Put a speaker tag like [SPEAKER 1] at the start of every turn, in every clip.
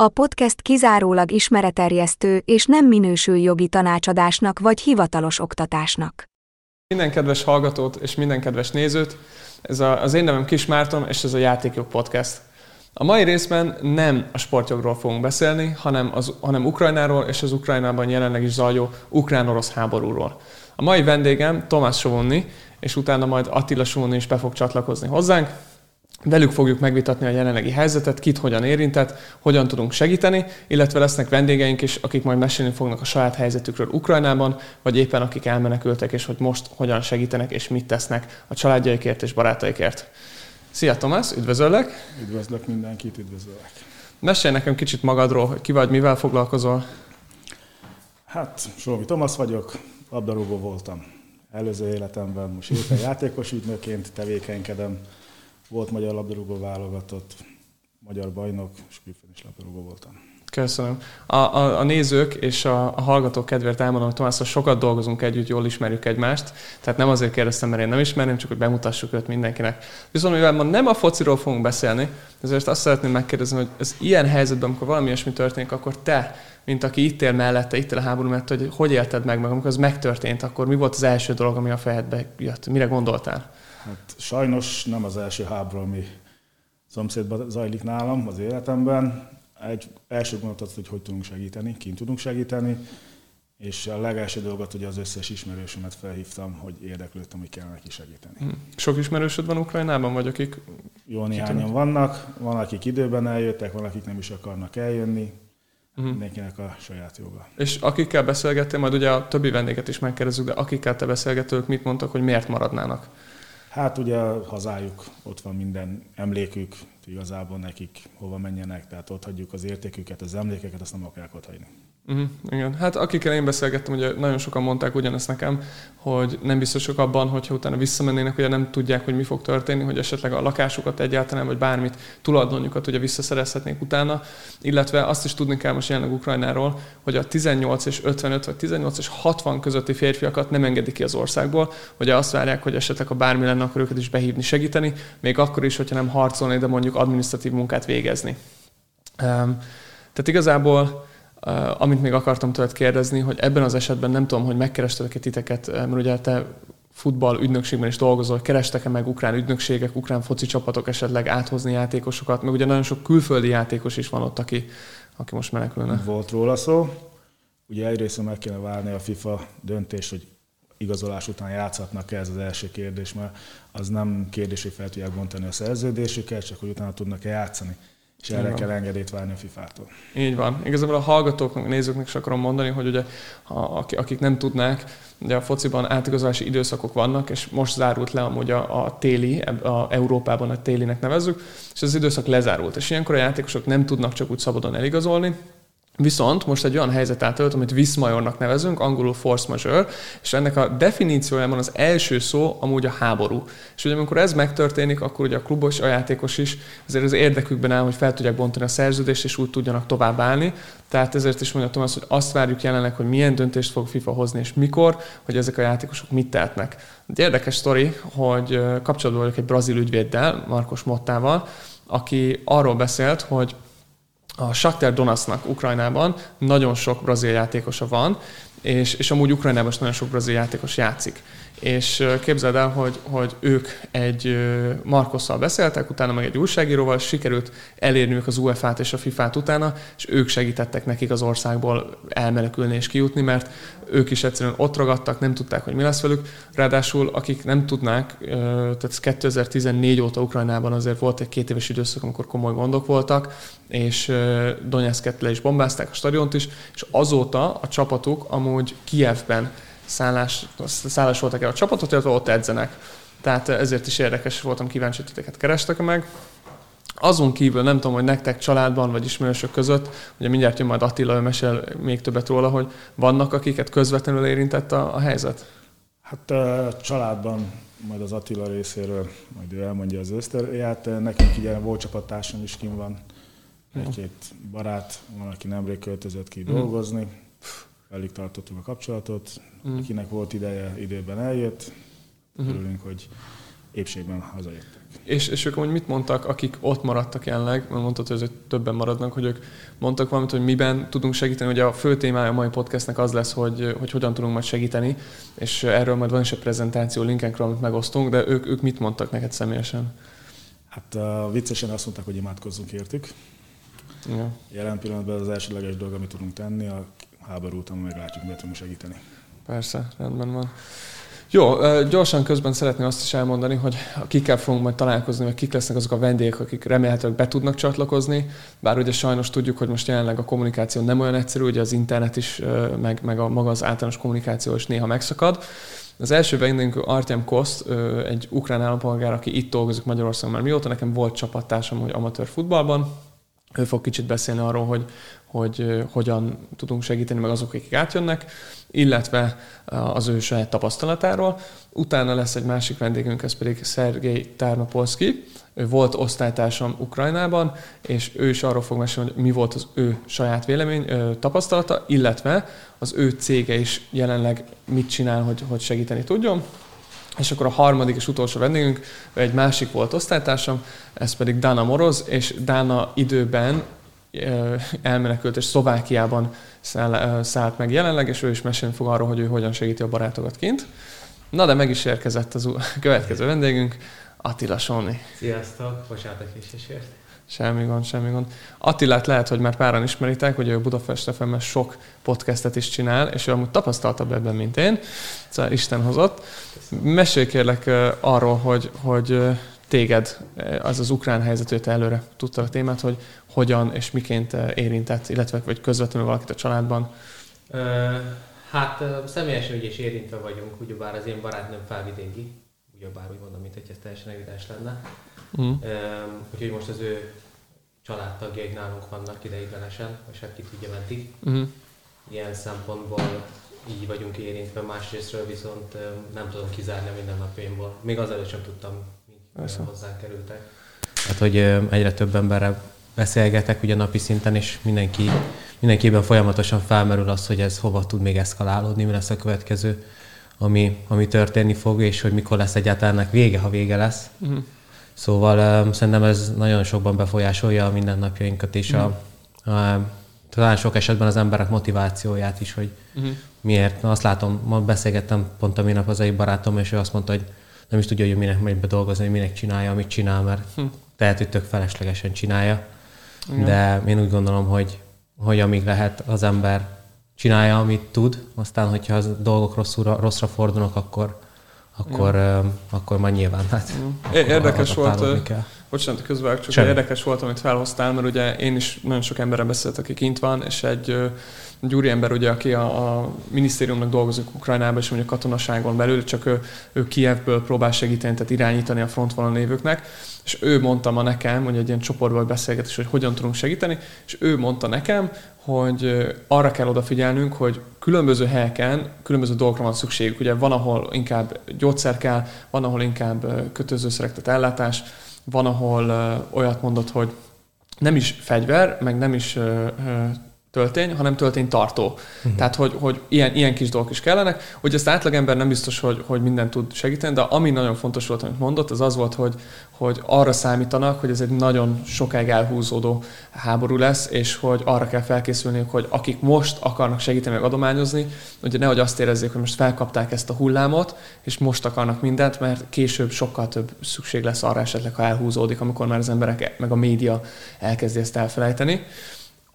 [SPEAKER 1] A podcast kizárólag ismereterjesztő és nem minősül jogi tanácsadásnak vagy hivatalos oktatásnak.
[SPEAKER 2] Minden kedves hallgatót és minden kedves nézőt, ez a, az én nevem Kis Márton, és ez a Játékjog Podcast. A mai részben nem a sportjogról fogunk beszélni, hanem, az, hanem Ukrajnáról és az Ukrajnában jelenleg is zajló ukrán-orosz háborúról. A mai vendégem Tomás Sovonni, és utána majd Attila Sovonni is be fog csatlakozni hozzánk. Velük fogjuk megvitatni a jelenlegi helyzetet, kit hogyan érintett, hogyan tudunk segíteni, illetve lesznek vendégeink is, akik majd mesélni fognak a saját helyzetükről Ukrajnában, vagy éppen akik elmenekültek, és hogy most hogyan segítenek és mit tesznek a családjaikért és barátaikért. Szia Tomás, üdvözöllek!
[SPEAKER 3] Üdvözlök mindenkit, üdvözöllek!
[SPEAKER 2] Mesélj nekem kicsit magadról, hogy ki vagy, mivel foglalkozol?
[SPEAKER 3] Hát, Solomi Tomasz vagyok, labdarúgó voltam előző életemben, most éppen játékos ügynöként tevékenykedem, volt magyar labdarúgó válogatott, magyar bajnok, és külföldön is labdarúgó voltam.
[SPEAKER 2] Köszönöm. A, a, a nézők és a, a hallgatók kedvéért elmondom, hogy Tomászról sokat dolgozunk együtt, jól ismerjük egymást, tehát nem azért kérdeztem, mert én nem ismerném, csak hogy bemutassuk őt mindenkinek. Viszont mivel ma nem a fociról fogunk beszélni, ezért azt szeretném megkérdezni, hogy ez ilyen helyzetben, amikor valami ilyesmi történik, akkor te, mint aki itt él mellette, itt él a háború mellett, hogy hogy élted meg, meg amikor ez megtörtént, akkor mi volt az első dolog, ami a fejedbe jött? Mire gondoltál?
[SPEAKER 3] Hát sajnos nem az első háború, ami szomszédban zajlik nálam az életemben. Egy első gondolat az, hogy hogy tudunk segíteni, kint tudunk segíteni, és a legelső dolgot ugye az összes ismerősömet felhívtam, hogy érdeklődtem, hogy kell neki segíteni. Hm.
[SPEAKER 2] Sok ismerősöd van Ukrajnában, vagy akik...
[SPEAKER 3] Jó néhányan vannak, van akik időben eljöttek, van akik nem is akarnak eljönni, uh-huh. mindenkinek a saját joga.
[SPEAKER 2] És akikkel beszélgettél, majd ugye a többi vendéget is megkérdezzük, de akikkel te beszélgetők mit mondtak, hogy miért maradnának?
[SPEAKER 3] Hát ugye hazájuk, ott van minden emlékük, igazából nekik hova menjenek, tehát ott hagyjuk az értéküket, az emlékeket, azt nem akarják ott hagyni.
[SPEAKER 2] Uh-huh, igen, hát akikkel én beszélgettem, ugye nagyon sokan mondták ugyanezt nekem, hogy nem biztosak abban, hogyha utána visszamennének, ugye nem tudják, hogy mi fog történni, hogy esetleg a lakásukat egyáltalán, vagy bármit, tulajdonjukat ugye visszaszerezhetnék utána, illetve azt is tudni kell most jelenleg Ukrajnáról, hogy a 18 és 55 vagy 18 és 60 közötti férfiakat nem engedik ki az országból, hogy azt várják, hogy esetleg ha bármi lenne, akkor őket is behívni, segíteni, még akkor is, hogyha nem harcolni, de mondjuk administratív munkát végezni. Um, tehát igazából Uh, amit még akartam tőled kérdezni, hogy ebben az esetben nem tudom, hogy megkerestelek-e titeket, mert ugye te futball ügynökségben is dolgozol, kerestek-e meg ukrán ügynökségek, ukrán foci csapatok esetleg áthozni játékosokat, meg ugye nagyon sok külföldi játékos is van ott, aki, aki most menekülne.
[SPEAKER 3] Volt róla szó. Ugye egyrészt meg kéne várni a FIFA döntést, hogy igazolás után játszhatnak ez az első kérdés, mert az nem kérdés, hogy fel tudják bontani a szerződésüket, csak hogy utána tudnak-e játszani. És erre kell engedélyt várni a FIFA-tól.
[SPEAKER 2] Így van. Igazából a hallgatóknak, a nézőknek is akarom mondani, hogy ugye ha, akik nem tudnák, ugye a fociban átigazolási időszakok vannak, és most zárult le amúgy a, a téli, a Európában a télinek nevezzük, és az időszak lezárult. És ilyenkor a játékosok nem tudnak csak úgy szabadon eligazolni, Viszont most egy olyan helyzet átölt, amit viszmajornak nevezünk, angolul force majeure, és ennek a definíciójában az első szó amúgy a háború. És ugye amikor ez megtörténik, akkor ugye a klubos, a játékos is azért az érdekükben áll, hogy fel tudják bontani a szerződést, és úgy tudjanak tovább állni. Tehát ezért is mondja Thomas, hogy azt várjuk jelenleg, hogy milyen döntést fog FIFA hozni, és mikor, hogy ezek a játékosok mit tehetnek. Egy érdekes sztori, hogy kapcsolatban vagyok egy brazil ügyvéddel, Markos Mottával, aki arról beszélt, hogy a Shakhtar Donetsknak Ukrajnában nagyon sok brazil játékosa van, és, és amúgy Ukrajnában is nagyon sok brazil játékos játszik és képzeld el, hogy, hogy ők egy Markosszal beszéltek, utána meg egy újságíróval, sikerült elérniük az UEFA-t és a FIFA-t utána, és ők segítettek nekik az országból elmenekülni és kijutni, mert ők is egyszerűen ott ragadtak, nem tudták, hogy mi lesz velük. Ráadásul, akik nem tudnák, tehát 2014 óta Ukrajnában azért volt egy két éves időszak, amikor komoly gondok voltak, és Donetszket le is bombázták, a stadiont is, és azóta a csapatuk amúgy Kievben szállás, szállás voltak el a csapatot, illetve ott edzenek. Tehát ezért is érdekes voltam, kíváncsi, hogy titeket kerestek meg. Azon kívül nem tudom, hogy nektek családban vagy ismerősök között, ugye mindjárt jön majd Attila, ő mesél még többet róla, hogy vannak, akiket közvetlenül érintett a, a helyzet?
[SPEAKER 3] Hát a családban majd az Attila részéről, majd ő elmondja az ősztoriát. Nekünk ugye volt csapattársam is kim van, egy-két barát, van, aki nemrég költözött ki dolgozni, velük tartottuk a kapcsolatot, akinek volt ideje, időben eljött, örülünk, hogy épségben hazajöttek.
[SPEAKER 2] És, és ők amúgy mit mondtak, akik ott maradtak jelenleg, mert mondtad, hogy többen maradnak, hogy ők mondtak valamit, hogy miben tudunk segíteni. Ugye a fő témája a mai podcastnek az lesz, hogy, hogy hogyan tudunk majd segíteni, és erről majd van is egy prezentáció linkenkről, amit megosztunk, de ők, ők mit mondtak neked személyesen?
[SPEAKER 3] Hát uh, viccesen azt mondták, hogy imádkozzunk értük. Ja. Jelen pillanatban az elsőleges dolog, amit tudunk tenni, a háború után meglátjuk, miért tudunk segíteni.
[SPEAKER 2] Persze, rendben van. Jó, gyorsan közben szeretném azt is elmondani, hogy kikkel fogunk majd találkozni, vagy kik lesznek azok a vendégek, akik remélhetőleg be tudnak csatlakozni, bár ugye sajnos tudjuk, hogy most jelenleg a kommunikáció nem olyan egyszerű, ugye az internet is, meg, meg a maga az általános kommunikáció is néha megszakad. Az első vendégünk Artyom Koszt, egy ukrán állampolgár, aki itt dolgozik Magyarországon már mióta, nekem volt csapattársam, hogy amatőr futballban, ő fog kicsit beszélni arról, hogy, hogy hogyan tudunk segíteni meg azok, akik átjönnek, illetve az ő saját tapasztalatáról. Utána lesz egy másik vendégünk, ez pedig Szergej Tárnapolszki. Ő volt osztálytársam Ukrajnában, és ő is arról fog mesélni, hogy mi volt az ő saját vélemény, tapasztalata, illetve az ő cége is jelenleg mit csinál, hogy, hogy segíteni tudjon. És akkor a harmadik és utolsó vendégünk egy másik volt osztálytársam, ez pedig Dana Moroz, és Dana időben elmenekült, és Szlovákiában szállt meg jelenleg, és ő is mesélni fog arról, hogy ő hogyan segíti a barátokat kint. Na, de meg is érkezett az következő vendégünk, Attila Sóni.
[SPEAKER 4] Sziasztok, bocsánat a késésért.
[SPEAKER 2] Semmi gond, semmi gond. Attilát lehet, hogy már páran ismeritek, hogy ő Budapest fm sok podcastet is csinál, és ő amúgy tapasztaltabb ebben, mint én. Szóval Isten hozott. Mesélj kérlek arról, hogy, hogy téged az az ukrán helyzet, te előre tudtad a témát, hogy hogyan és miként érintett, illetve vagy közvetlenül valakit a családban?
[SPEAKER 4] Hát személyesen ugye is érintve vagyunk, ugyebár az én barátnőm felvidéki, ugyebár úgy mondom, mint hogy ez teljesen evidens lenne. Mm. Úgyhogy most az ő családtagjaik nálunk vannak ideiglenesen, és hát ki tudja meddig. Mm. Ilyen szempontból így vagyunk érintve, másrésztről viszont nem tudom kizárni a mindennapjaimból. Még azelőtt sem tudtam, hogy hozzánk kerültek. Hát, hogy egyre több emberrel beszélgetek ugye napi szinten, és mindenki, mindenkiben folyamatosan felmerül az, hogy ez hova tud még eszkalálódni, mi lesz a következő, ami, ami történni fog, és hogy mikor lesz egyáltalán vége, ha vége lesz. Uh-huh. Szóval um, szerintem ez nagyon sokban befolyásolja a mindennapjainkat, és uh-huh. a, a, talán sok esetben az emberek motivációját is, hogy uh-huh. miért. Na, azt látom, ma beszélgettem pont a minap az egy barátom, és ő azt mondta, hogy nem is tudja, hogy minek megy be dolgozni, hogy minek csinálja, amit csinál, mert uh-huh. lehet, hogy tök feleslegesen csinálja. Igen. De én úgy gondolom, hogy, hogy amíg lehet, az ember csinálja, amit tud, aztán, hogyha a dolgok rosszra, rosszra fordulnak, akkor, akkor, uh, akkor majd nyilván hát.
[SPEAKER 2] Érdekes volt, bocsánat, közben csak Semmi. érdekes volt, amit felhoztál, mert ugye én is nagyon sok emberrel beszéltek, aki kint van, és egy, egy úriember, ugye, aki a, a minisztériumnak dolgozik Ukrajnában, és mondjuk katonaságon belül, csak ő, ő Kievből próbál segíteni, tehát irányítani a frontvonal lévőknek, és ő mondta ma nekem, hogy egy ilyen csoportban beszélgetés, hogy hogyan tudunk segíteni, és ő mondta nekem, hogy arra kell odafigyelnünk, hogy különböző helyeken különböző dolgokra van szükségük. Ugye van, ahol inkább gyógyszer kell, van, ahol inkább kötözőszerek, tehát ellátás, van, ahol olyat mondott, hogy nem is fegyver, meg nem is töltény, hanem tölténytartó. Uh-huh. Tehát, hogy, hogy ilyen, ilyen kis dolgok is kellenek. Hogy ezt átlagember nem biztos, hogy, hogy minden tud segíteni, de ami nagyon fontos volt, amit mondott, az az volt, hogy, hogy arra számítanak, hogy ez egy nagyon sokáig elhúzódó háború lesz, és hogy arra kell felkészülniük, hogy akik most akarnak segíteni meg adományozni, hogy nehogy azt érezzék, hogy most felkapták ezt a hullámot, és most akarnak mindent, mert később sokkal több szükség lesz arra esetleg, ha elhúzódik, amikor már az emberek meg a média elkezdi ezt elfelejteni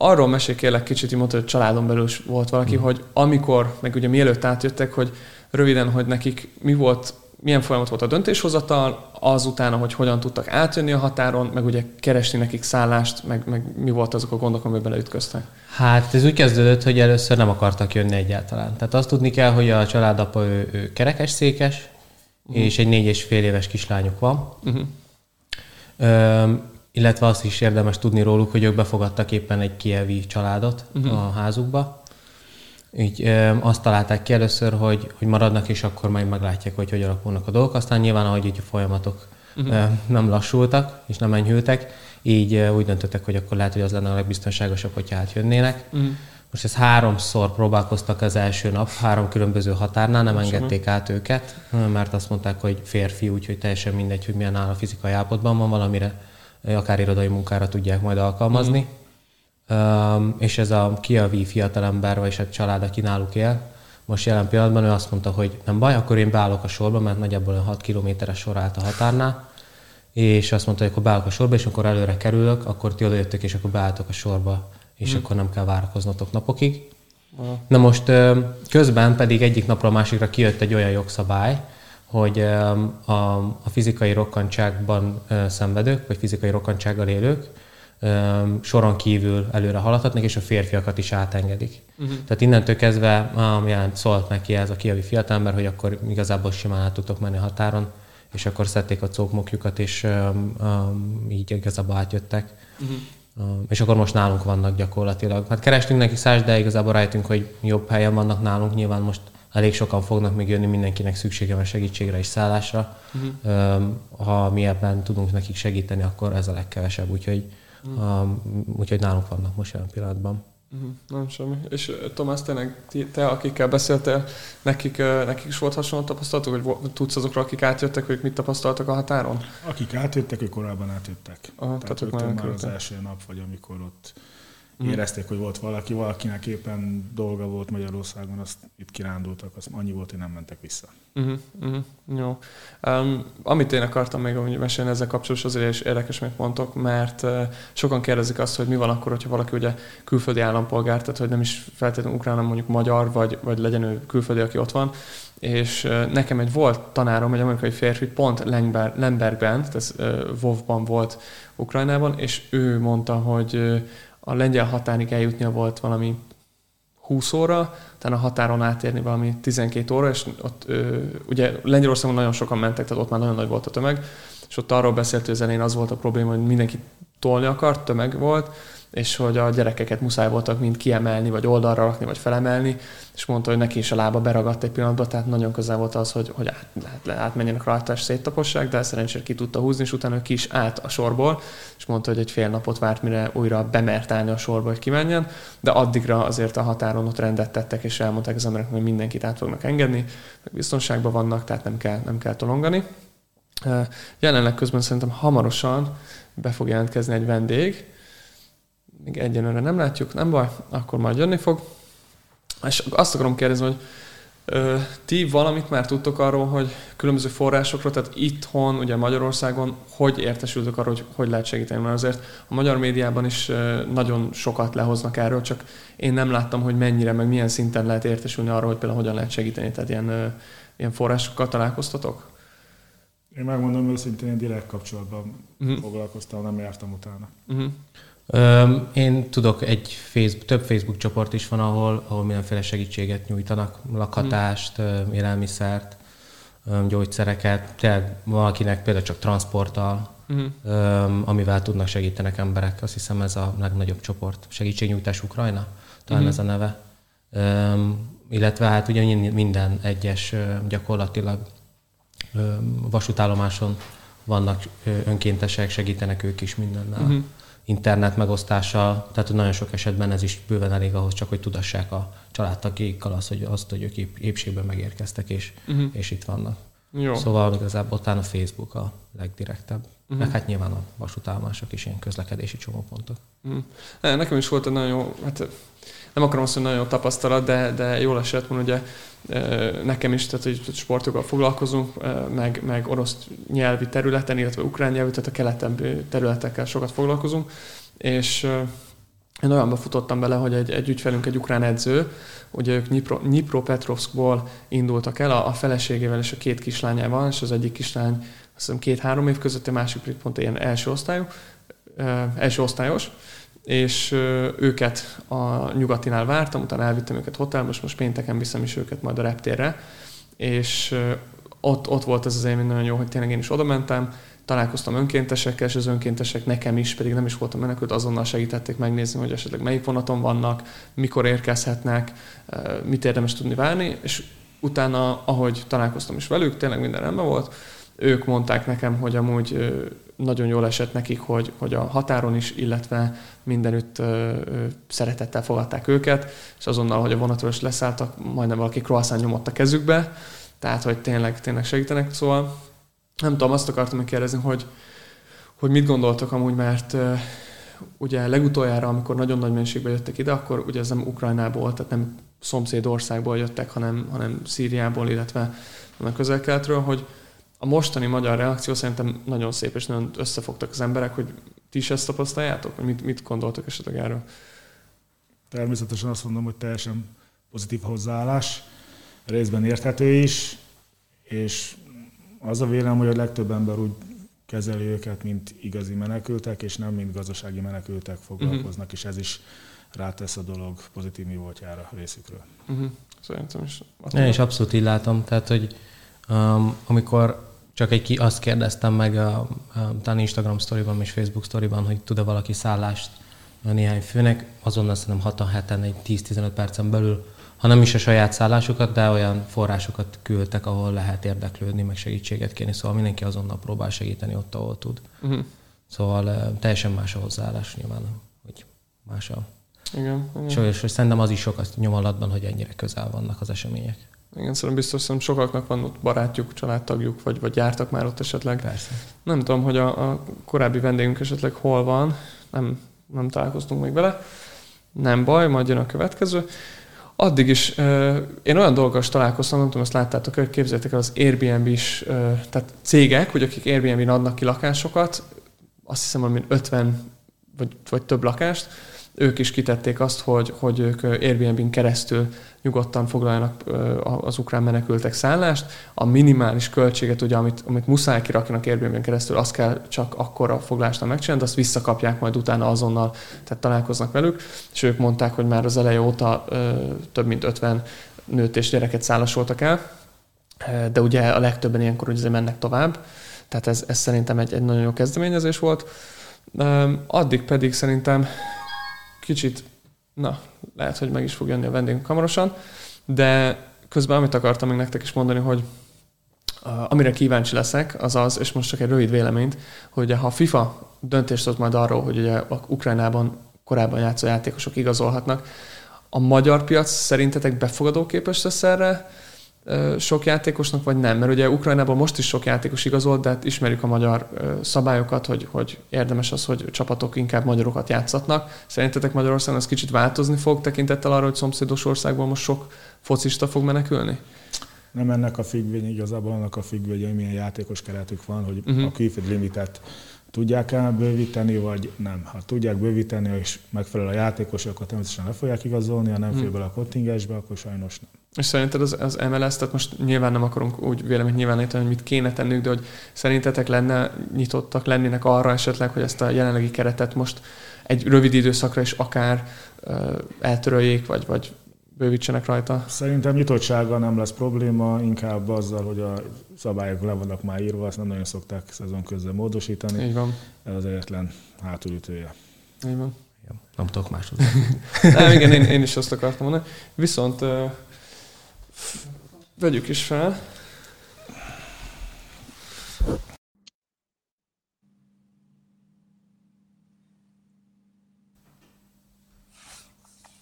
[SPEAKER 2] arról mesél kérlek kicsit, mondta, hogy családon belül is volt valaki, mm. hogy amikor, meg ugye mielőtt átjöttek, hogy röviden, hogy nekik mi volt, milyen folyamat volt a döntéshozatal, azután, hogy hogyan tudtak átjönni a határon, meg ugye keresni nekik szállást, meg, meg mi volt azok a gondok, amiben beleütköztek?
[SPEAKER 4] Hát ez úgy kezdődött, hogy először nem akartak jönni egyáltalán. Tehát azt tudni kell, hogy a családapa ő, ő kerekes székes, uh-huh. és egy négy és fél éves kislányuk van. Uh-huh. Illetve azt is érdemes tudni róluk, hogy ők befogadtak éppen egy kievi családot uh-huh. a házukba. Így ö, azt találták ki először, hogy, hogy maradnak, és akkor majd meglátják, hogy hogy alakulnak a dolgok. Aztán nyilván, ahogy így a folyamatok uh-huh. ö, nem lassultak, és nem enyhültek, így ö, úgy döntöttek, hogy akkor lehet, hogy az lenne a legbiztonságosabb, hogyha átjönnének. Uh-huh. Most ez háromszor próbálkoztak az első nap, három különböző határnál, nem engedték át őket, mert azt mondták, hogy férfi, úgyhogy teljesen mindegy, hogy milyen áll a fizikai állapotban van, valamire akár irodai munkára tudják majd alkalmazni. Mm. Um, és ez a kiavi fiatalember, vagy a család, aki náluk él, most jelen pillanatban ő azt mondta, hogy nem baj, akkor én beállok a sorba, mert nagyjából 6 kilométeres sor állt a határnál, és azt mondta, hogy akkor beállok a sorba, és akkor előre kerülök, akkor ti odajöttök, és akkor beálltok a sorba, és mm. akkor nem kell várakoznotok napokig. Aha. Na most közben pedig egyik napról a másikra kijött egy olyan jogszabály, hogy a, a fizikai rokkantságban szenvedők, vagy fizikai rokkantsággal élők soron kívül előre haladhatnak, és a férfiakat is átengedik. Uh-huh. Tehát innentől kezdve jelent, szólt neki ez a kiavi fiatalember, hogy akkor igazából simán át tudtok menni a határon, és akkor szedték a cókmokjukat, és um, um, így igazából átjöttek. Uh-huh. Um, és akkor most nálunk vannak gyakorlatilag. Hát kerestünk neki száz, de igazából rájöttünk, hogy jobb helyen vannak nálunk. Nyilván most elég sokan fognak még jönni, mindenkinek szüksége van segítségre és szállásra. Uh-huh. Ha mi ebben tudunk nekik segíteni, akkor ez a legkevesebb, úgyhogy, uh-huh. úgyhogy nálunk vannak most jelen pillanatban.
[SPEAKER 2] Uh-huh. Nem semmi. És Tomás, tényleg te, akikkel beszéltél, nekik, nekik is volt hasonló tapasztalatok, hogy tudsz azokról, akik átjöttek, hogy mit tapasztaltak a határon?
[SPEAKER 3] Akik átjöttek, ők korábban átjöttek. Aha, tehát, tehát ők már az első nap, vagy amikor ott mm. érezték, hogy volt valaki, valakinek éppen dolga volt Magyarországon, azt itt kirándultak, az annyi volt, hogy nem mentek vissza.
[SPEAKER 2] Uh-huh, uh-huh, jó. Um, amit én akartam még hogy mesélni ezzel kapcsolatos, azért is érdekes, amit mondtok, mert uh, sokan kérdezik azt, hogy mi van akkor, hogyha valaki ugye külföldi állampolgár, tehát hogy nem is feltétlenül ukrán, hanem mondjuk magyar, vagy, vagy legyen ő külföldi, aki ott van, és uh, nekem egy volt tanárom, egy amerikai férfi, pont Lemberg, Lembergben, tehát uh, Vovban volt Ukrajnában, és ő mondta, hogy uh, a lengyel határig eljutnia volt valami 20 óra, utána a határon átérni valami 12 óra, és ott ö, ugye Lengyelországon nagyon sokan mentek, tehát ott már nagyon nagy volt a tömeg, és ott arról beszélt, hogy az elején az volt a probléma, hogy mindenki tolni akart, tömeg volt, és hogy a gyerekeket muszáj voltak mind kiemelni, vagy oldalra rakni, vagy felemelni, és mondta, hogy neki is a lába beragadt egy pillanatban, tehát nagyon közel volt az, hogy, hogy át, át, átmenjenek rajta és széttapossák, de szerencsére ki tudta húzni, és utána ki is állt a sorból, és mondta, hogy egy fél napot várt, mire újra bemert állni a sorba, hogy kimenjen, de addigra azért a határon ott rendet tettek, és elmondták az embereknek, hogy mindenkit át fognak engedni, biztonságban vannak, tehát nem kell, nem kell tolongani. Jelenleg közben szerintem hamarosan be fog jelentkezni egy vendég, még egyenlőre nem látjuk, nem baj, akkor majd jönni fog. És azt akarom kérdezni, hogy ö, ti valamit már tudtok arról, hogy különböző forrásokról, tehát itthon, ugye Magyarországon, hogy értesültök arról, hogy hogy lehet segíteni, mert azért a magyar médiában is ö, nagyon sokat lehoznak erről, csak én nem láttam, hogy mennyire, meg milyen szinten lehet értesülni arról, hogy például hogyan lehet segíteni, tehát ilyen, ö, ilyen forrásokkal találkoztatok?
[SPEAKER 3] Én megmondom őszintén, én direkt kapcsolatban uh-huh. foglalkoztam, nem jártam utána. Uh-huh.
[SPEAKER 4] Én tudok egy Facebook, több Facebook csoport is van, ahol, ahol mindenféle segítséget nyújtanak, lakhatást, mm. élelmiszert, gyógyszereket, tényleg valakinek például csak transporttal, mm. amivel tudnak segítenek emberek. Azt hiszem ez a legnagyobb csoport. Segítségnyújtás Ukrajna, talán mm. ez a neve. Illetve hát ugye minden egyes gyakorlatilag vasútállomáson vannak önkéntesek, segítenek ők is mindennel. Mm internet megosztása, tehát nagyon sok esetben ez is bőven elég ahhoz csak, hogy tudassák a családtagjaikkal azt, hogy, azt, hogy ők épp, épségben megérkeztek, és, uh-huh. és itt vannak. Jó. Szóval igazából ott a Facebook a legdirektebb. Uh-huh. Meg hát nyilván a vasútállomások is ilyen közlekedési csomópontok. Uh-huh.
[SPEAKER 2] Nekem is volt egy nagyon jó, hát nem akarom azt, hogy nagyon tapasztalat, de, de jól esett, mert ugye nekem is, tehát hogy sportokkal foglalkozunk, meg, meg orosz nyelvi területen, illetve ukrán nyelvű, tehát a keleten területekkel sokat foglalkozunk, és én olyanba futottam bele, hogy egy, egy ügyfelünk, egy ukrán edző, ugye ők Nyipro, Petrovskból indultak el a, a feleségével és a két kislányával, és az egyik kislány azt hiszem két-három év között, a másik pedig pont ilyen első osztályú, első osztályos, és őket a nyugatinál vártam, utána elvittem őket hotelba, most most pénteken viszem is őket majd a reptérre, és ott, ott volt ez az élmény nagyon jó, hogy tényleg én is oda mentem, találkoztam önkéntesekkel, és az önkéntesek nekem is, pedig nem is voltam menekült, azonnal segítették megnézni, hogy esetleg melyik vonaton vannak, mikor érkezhetnek, mit érdemes tudni várni, és utána, ahogy találkoztam is velük, tényleg minden rendben volt, ők mondták nekem, hogy amúgy nagyon jól esett nekik, hogy, hogy a határon is, illetve mindenütt szeretettel fogadták őket, és azonnal, hogy a vonatról is leszálltak, majdnem valaki croissant nyomott a kezükbe, tehát, hogy tényleg, tényleg segítenek. Szóval nem tudom, azt akartam meg kérdezni, hogy, hogy mit gondoltok amúgy, mert uh, ugye legutoljára, amikor nagyon nagy mennyiségben jöttek ide, akkor ugye ez nem Ukrajnából, tehát nem szomszéd országból jöttek, hanem, hanem Szíriából, illetve a közel hogy a mostani magyar reakció szerintem nagyon szép, és nagyon összefogtak az emberek, hogy ti is ezt tapasztaljátok? Vagy mit, mit gondoltok esetleg erről?
[SPEAKER 3] Természetesen azt mondom, hogy teljesen pozitív hozzáállás, részben érthető is, és az a vélem, hogy a legtöbb ember úgy kezeli őket, mint igazi menekültek, és nem mint gazdasági menekültek foglalkoznak, uh-huh. és ez is rátesz a dolog pozitív mi voltjára részükről.
[SPEAKER 2] Uh-huh. Szerintem is.
[SPEAKER 4] Én is abszolút így látom, tehát, hogy um, amikor csak egy ki, azt kérdeztem meg a, a, talán Instagram sztoriban és Facebook sztoriban, hogy tud-e valaki szállást néhány főnek, azonnal szerintem 6 heten, egy 10-15 percen belül ha nem is a saját szállásukat, de olyan forrásokat küldtek, ahol lehet érdeklődni, meg segítséget kérni, szóval mindenki azonnal próbál segíteni ott, ahol tud. Uh-huh. Szóval teljesen más a hozzáállás nyilván, hogy más a...
[SPEAKER 2] Igen,
[SPEAKER 4] igen. És, és szerintem az is sok az nyomalatban, hogy ennyire közel vannak az események.
[SPEAKER 2] Igen, szerintem biztos, hogy sokaknak van ott barátjuk, családtagjuk, vagy, vagy jártak már ott esetleg.
[SPEAKER 4] Persze.
[SPEAKER 2] Nem tudom, hogy a, a korábbi vendégünk esetleg hol van, nem, nem találkoztunk még vele. Nem baj, majd jön a következő addig is uh, én olyan dolgokkal találkoztam, nem tudom, azt láttátok, hogy képzeljétek el az Airbnb is, uh, tehát cégek, hogy akik Airbnb-n adnak ki lakásokat, azt hiszem, hogy 50 vagy, vagy több lakást, ők is kitették azt, hogy, hogy ők Airbnb-n keresztül nyugodtan foglaljanak az ukrán menekültek szállást. A minimális költséget, ugye, amit, amit muszáj kirakjanak Airbnb-n keresztül, azt kell csak akkor a foglásnál megcsinálni, de azt visszakapják majd utána azonnal, tehát találkoznak velük. És ők mondták, hogy már az eleje óta több mint 50 nőt és gyereket szállásoltak el, de ugye a legtöbben ilyenkor ugye mennek tovább, tehát ez, ez szerintem egy, egy nagyon jó kezdeményezés volt. Addig pedig szerintem kicsit, na, lehet, hogy meg is fog jönni a vendégünk hamarosan, de közben amit akartam még nektek is mondani, hogy uh, amire kíváncsi leszek, az az, és most csak egy rövid véleményt, hogy ha a FIFA döntést hoz majd arról, hogy ugye a Ukrajnában korábban játszó játékosok igazolhatnak, a magyar piac szerintetek befogadóképes lesz erre, sok játékosnak, vagy nem? Mert ugye Ukrajnában most is sok játékos igazolt, de hát ismerjük a magyar szabályokat, hogy, hogy érdemes az, hogy csapatok inkább magyarokat játszatnak. Szerintetek Magyarországon ez kicsit változni fog tekintettel arra, hogy szomszédos országból most sok focista fog menekülni?
[SPEAKER 3] Nem ennek a függvény, igazából annak a függvény, hogy milyen játékos keretük van, hogy uh-huh. a külföld limitet tudják el bővíteni, vagy nem. Ha tudják bővíteni, és megfelel a játékos, akkor természetesen le fogják igazolni, ha nem hmm. fél bele a kontingensbe, akkor sajnos nem.
[SPEAKER 2] És szerinted az, az MLS, tehát most nyilván nem akarunk úgy véleményt nyilvánítani, hogy mit kéne tennünk, de hogy szerintetek lenne, nyitottak lennének arra esetleg, hogy ezt a jelenlegi keretet most egy rövid időszakra is akár uh, eltöröljék, vagy, vagy bővítsenek rajta?
[SPEAKER 3] Szerintem nyitottsággal nem lesz probléma, inkább azzal, hogy a szabályok le vannak már írva, azt nem nagyon szokták szezon közben módosítani.
[SPEAKER 2] Így van.
[SPEAKER 3] Ez az egyetlen hátulütője.
[SPEAKER 2] Így van.
[SPEAKER 4] Nem tudok más
[SPEAKER 2] Nem, igen, én, én is azt akartam mondani. Viszont uh, vegyük is fel.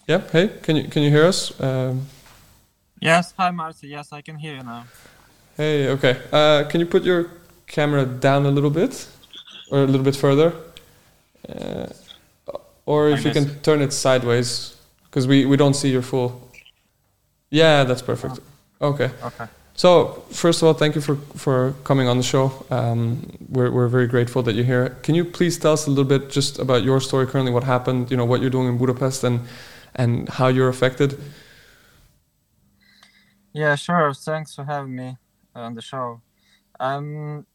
[SPEAKER 2] Yeah. Hey, can you can you hear us? Um,
[SPEAKER 5] yes. Hi, Marcy. Yes, I can hear you now.
[SPEAKER 2] Hey. Okay. Uh, can you put your camera down a little bit, or a little bit further, uh, or if you can turn it sideways, because we we don't see your full. Yeah, that's perfect. Oh. Okay.
[SPEAKER 5] Okay.
[SPEAKER 2] So first of all, thank you for for coming on the show. Um, we're we're very grateful that you're here. Can you please tell us a little bit just about your story currently, what happened, you know, what you're doing in Budapest, and and how you're affected?
[SPEAKER 5] Yeah, sure. Thanks for having me on the show. Um,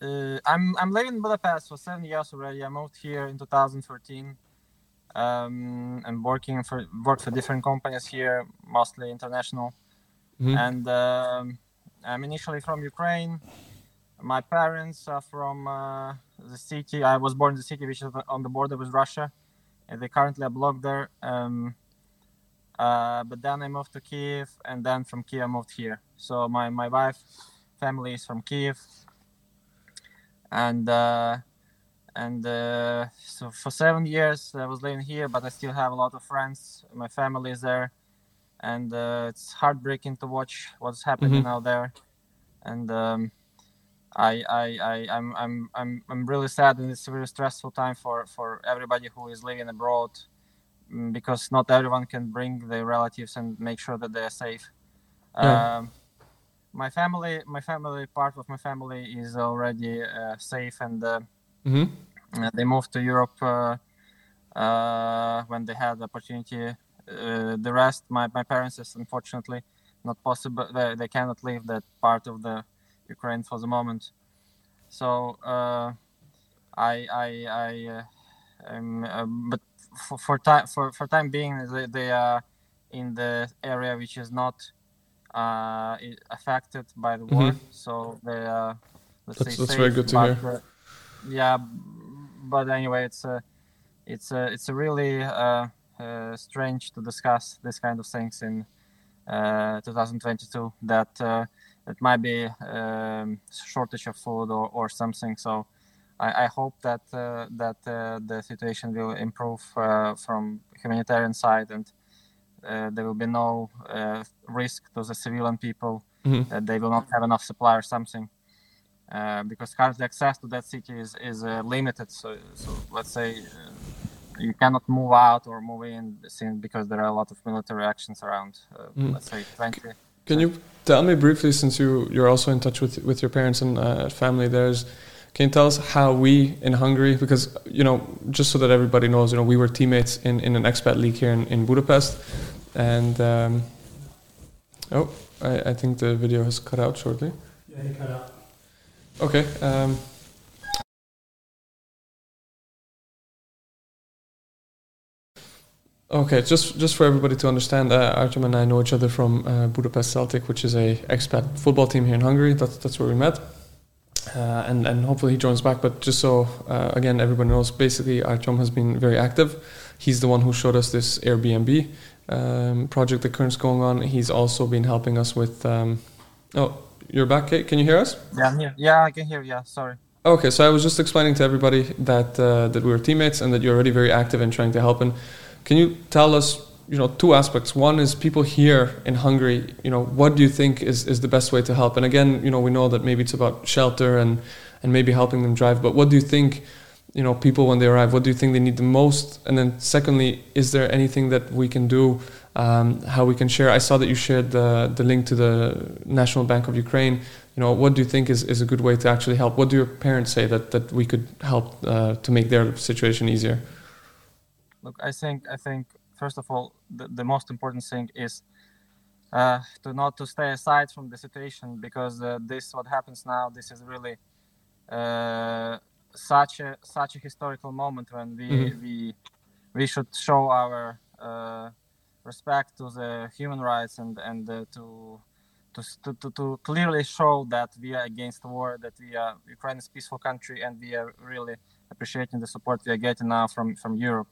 [SPEAKER 5] uh, I'm I'm living in Budapest for seven years already. I moved here in 2013. Um, and working for worked for different companies here, mostly international. Mm-hmm. And um, I'm initially from Ukraine, My parents are from uh, the city. I was born in the city which is on the border with Russia. And they currently are blocked there. Um, uh, but then I moved to Kiev, and then from Kiev I moved here. So my my wife family is from Kiev, and uh, and uh, so for seven years I was living here, but I still have a lot of friends. My family is there, and uh, it's heartbreaking to watch what's happening
[SPEAKER 2] Mhm.
[SPEAKER 5] out there. And um, I, I, I, I'm, I'm, I'm, I'm really sad, and it's a really stressful time for for everybody who is living abroad, mm, because not everyone can bring their relatives and make sure that they are safe.
[SPEAKER 2] Yeah.
[SPEAKER 5] Um, my family, my family, part of my family is already uh, safe, and uh,
[SPEAKER 2] hmm
[SPEAKER 5] uh, they moved to Europe uh, uh, when they had the opportunity. Uh, the rest, my, my parents, is unfortunately not possible. They, they cannot leave that part of the Ukraine for the moment. So uh, I I I uh, um, uh, but for for time for, for time being they, they are in the area which is not uh, affected by the war. So they are let's
[SPEAKER 2] That's-
[SPEAKER 5] say
[SPEAKER 2] that's very good to
[SPEAKER 5] but,
[SPEAKER 2] hear.
[SPEAKER 5] Yeah, but anyway, it's a it's a it's a really uh, uh, strange to discuss this kind of things in uh, 2022 that uh, it might be um, shortage of food or, or something. So I, I hope that uh, that uh, the situation will improve uh, from humanitarian side and uh, there will be no uh, risk to the civilian people
[SPEAKER 2] Mhm.
[SPEAKER 5] that they will not have enough supply or something. Uh, because currently access to that city is, is uh, limited. So, so let's say uh, you cannot move out or move in since because there are a lot of military actions around. Uh,
[SPEAKER 2] Mm.
[SPEAKER 5] Let's say 20.
[SPEAKER 2] Can you tell me briefly, since you you're also in touch with with your parents and uh, family, there's can you tell us how we in Hungary, because you know, just so that everybody knows, you know, we were teammates in, in an expat league here in, in Budapest, and um, oh, I, I think the video has cut out shortly.
[SPEAKER 6] Yeah, he cut out.
[SPEAKER 2] Okay. Um, okay, just just for everybody to understand, uh, Artem and I know each other from uh, Budapest Celtic, which is a expat football team here in Hungary. That's that's where we met, uh, and and hopefully he joins back. But just so uh, again everybody knows, basically Artem has been very active. He's the one who showed us this Airbnb um, project that currently going on. He's also been helping us with. Um, oh, you're back, Kate. Can you hear us?
[SPEAKER 5] Yeah, I'm here. Yeah, I can hear. Yeah, sorry.
[SPEAKER 2] Okay, so I was just explaining to everybody that uh, that we were teammates and that you're already very active in trying to help. And can you tell us, you know, two aspects? One is people here in Hungary. You know, what do you think is, is the best way to help? And again, you know, we know that maybe it's about shelter and and maybe helping them drive. But what do you think? You know, people when they arrive, what do you think they need the most? And then secondly, is there anything that we can do? Um, how we can share? I saw that you shared the the link to the National Bank of Ukraine you know what do you think is, is a good way to actually help what do your parents say that, that we could help uh, to make their situation easier
[SPEAKER 5] Look, I think I think first of all the, the most important thing is uh, to not to stay aside from the situation because uh, this what happens now. This is really uh, such a such a historical moment when we
[SPEAKER 2] Mhm.
[SPEAKER 5] we we should show our uh, respect to the human rights and and uh, to to, to, to, clearly show that we are against war, that we are Ukraine is peaceful country, and we are really appreciating the support we are getting now from from Europe.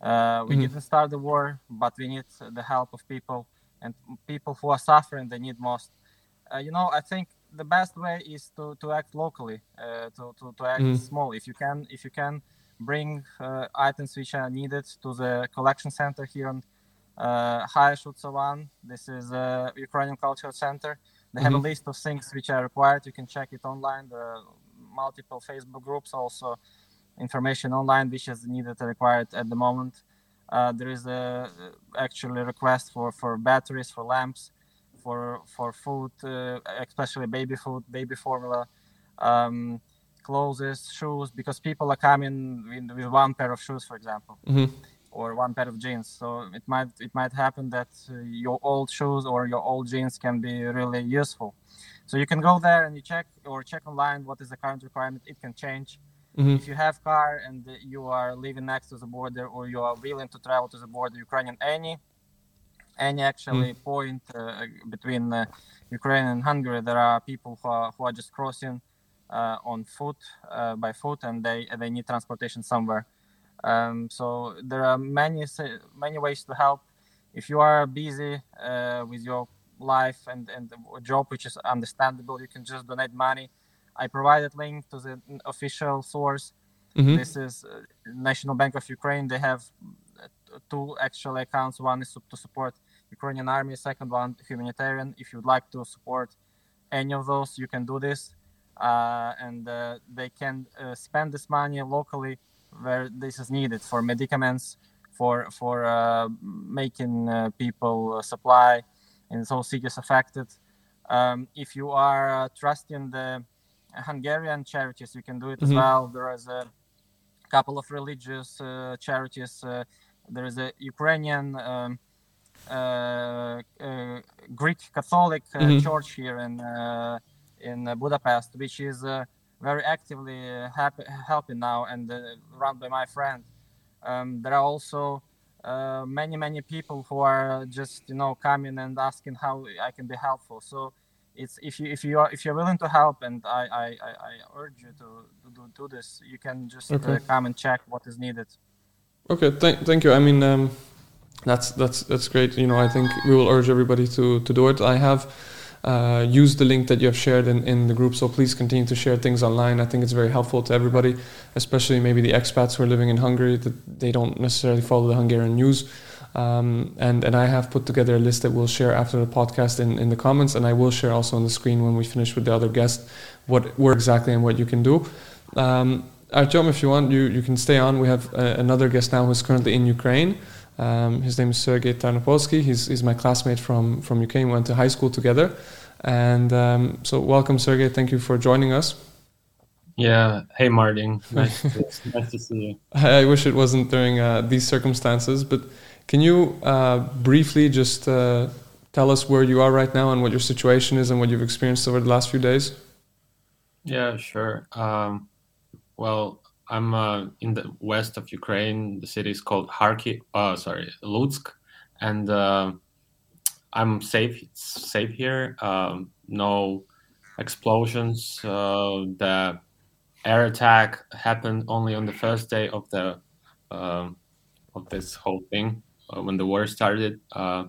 [SPEAKER 5] Uh, we
[SPEAKER 2] Mhm.
[SPEAKER 5] didn't start the war, but we need the help of people, and people who are suffering they need most. Uh, you know, I think the best way is to, to act locally, uh, to, to, to act
[SPEAKER 2] Mhm.
[SPEAKER 5] small. If you can, if you can bring uh, items which are needed to the collection center here on uh, High Shutsovan. This is a Ukrainian Cultural Center. They have
[SPEAKER 2] Mhm.
[SPEAKER 5] a list of things which are required. You can check it online. There are multiple Facebook groups, also information online which is needed and required at the moment. Uh, there is a actually request for, for batteries, for lamps, for for food, uh, especially baby food, baby formula, um, clothes, shoes, because people are coming with, with one pair of shoes, for example
[SPEAKER 2] hmm
[SPEAKER 5] or one pair of jeans. So it might it might happen that uh, your old shoes or your old jeans can be really useful. So you can go there and you check or check online what is the current requirement. It can change.
[SPEAKER 2] hmm
[SPEAKER 5] If you have car and you are living next to the border or you are willing to travel to the border, Ukrainian any any actually point uh, between uh, Ukraine and Hungary, there are people who are who are just crossing uh, on foot uh, by foot, and they they need transportation somewhere. Um, so there are many many ways to help. If you are busy uh, with your life and and a job which is understandable, you can just donate money. I provided link to the official source. Mm-hmm. This is uh, National Bank of Ukraine. They have uh, two actual accounts. One is to support Ukrainian army. Second one humanitarian. If you'd like to support any of those, you can do this, uh, and uh, they can uh, spend this money locally where this is needed for medicaments, for for uh, making uh, people supply in those cities affected. Um, if you are trusting the Hungarian charities, you can do it mm-hmm. as well. There is a couple of religious charities. there is a Ukrainian. Um, uh, uh, Greek Catholic uh, mm-hmm. church here in in Budapest, which is very actively happy, helping now and run by my friend. Um, there are also uh, many many people who are just you know coming and asking how I can be helpful. So it's if you if you are if you're willing to help, and I I, I urge you to, to do, do this, you can just okay. uh, come and check what is needed.
[SPEAKER 2] Okay, thank thank you. I mean. Um, that's that's that's great. You know, I think we will urge everybody to to do it. I have uh, used the link that you have shared in, in the group, so please continue to share things online. I think it's very helpful to everybody, especially maybe the expats who are living in Hungary that they don't necessarily follow the Hungarian news. Um, and and I have put together a list that we'll share after the podcast in, in the comments, and I will share also on the screen when we finish with the other guest what where exactly and what you can do. Um, Artyom, if you want, you, you can stay on. We have uh, another guest now who's currently in Ukraine. Um, his name is Sergei Tarnopolsky. He's, he's my classmate from, from UK. We went to high school together. And um, so, welcome, Sergei. Thank you for joining us.
[SPEAKER 7] Yeah. Hey, Martin. Nice, to, nice to see you.
[SPEAKER 2] I wish it wasn't during uh, these circumstances, but can you uh, briefly just uh, tell us where you are right now and what your situation is and what you've experienced over the last few days?
[SPEAKER 7] Yeah, sure. Um, well, I'm uh, in the west of Ukraine. The city is called Kharkiv. Uh, sorry, Lutsk, and uh, I'm safe. It's safe here. Um, no explosions. Uh, the air attack happened only on the first day of the um, of this whole thing uh, when the war started, uh,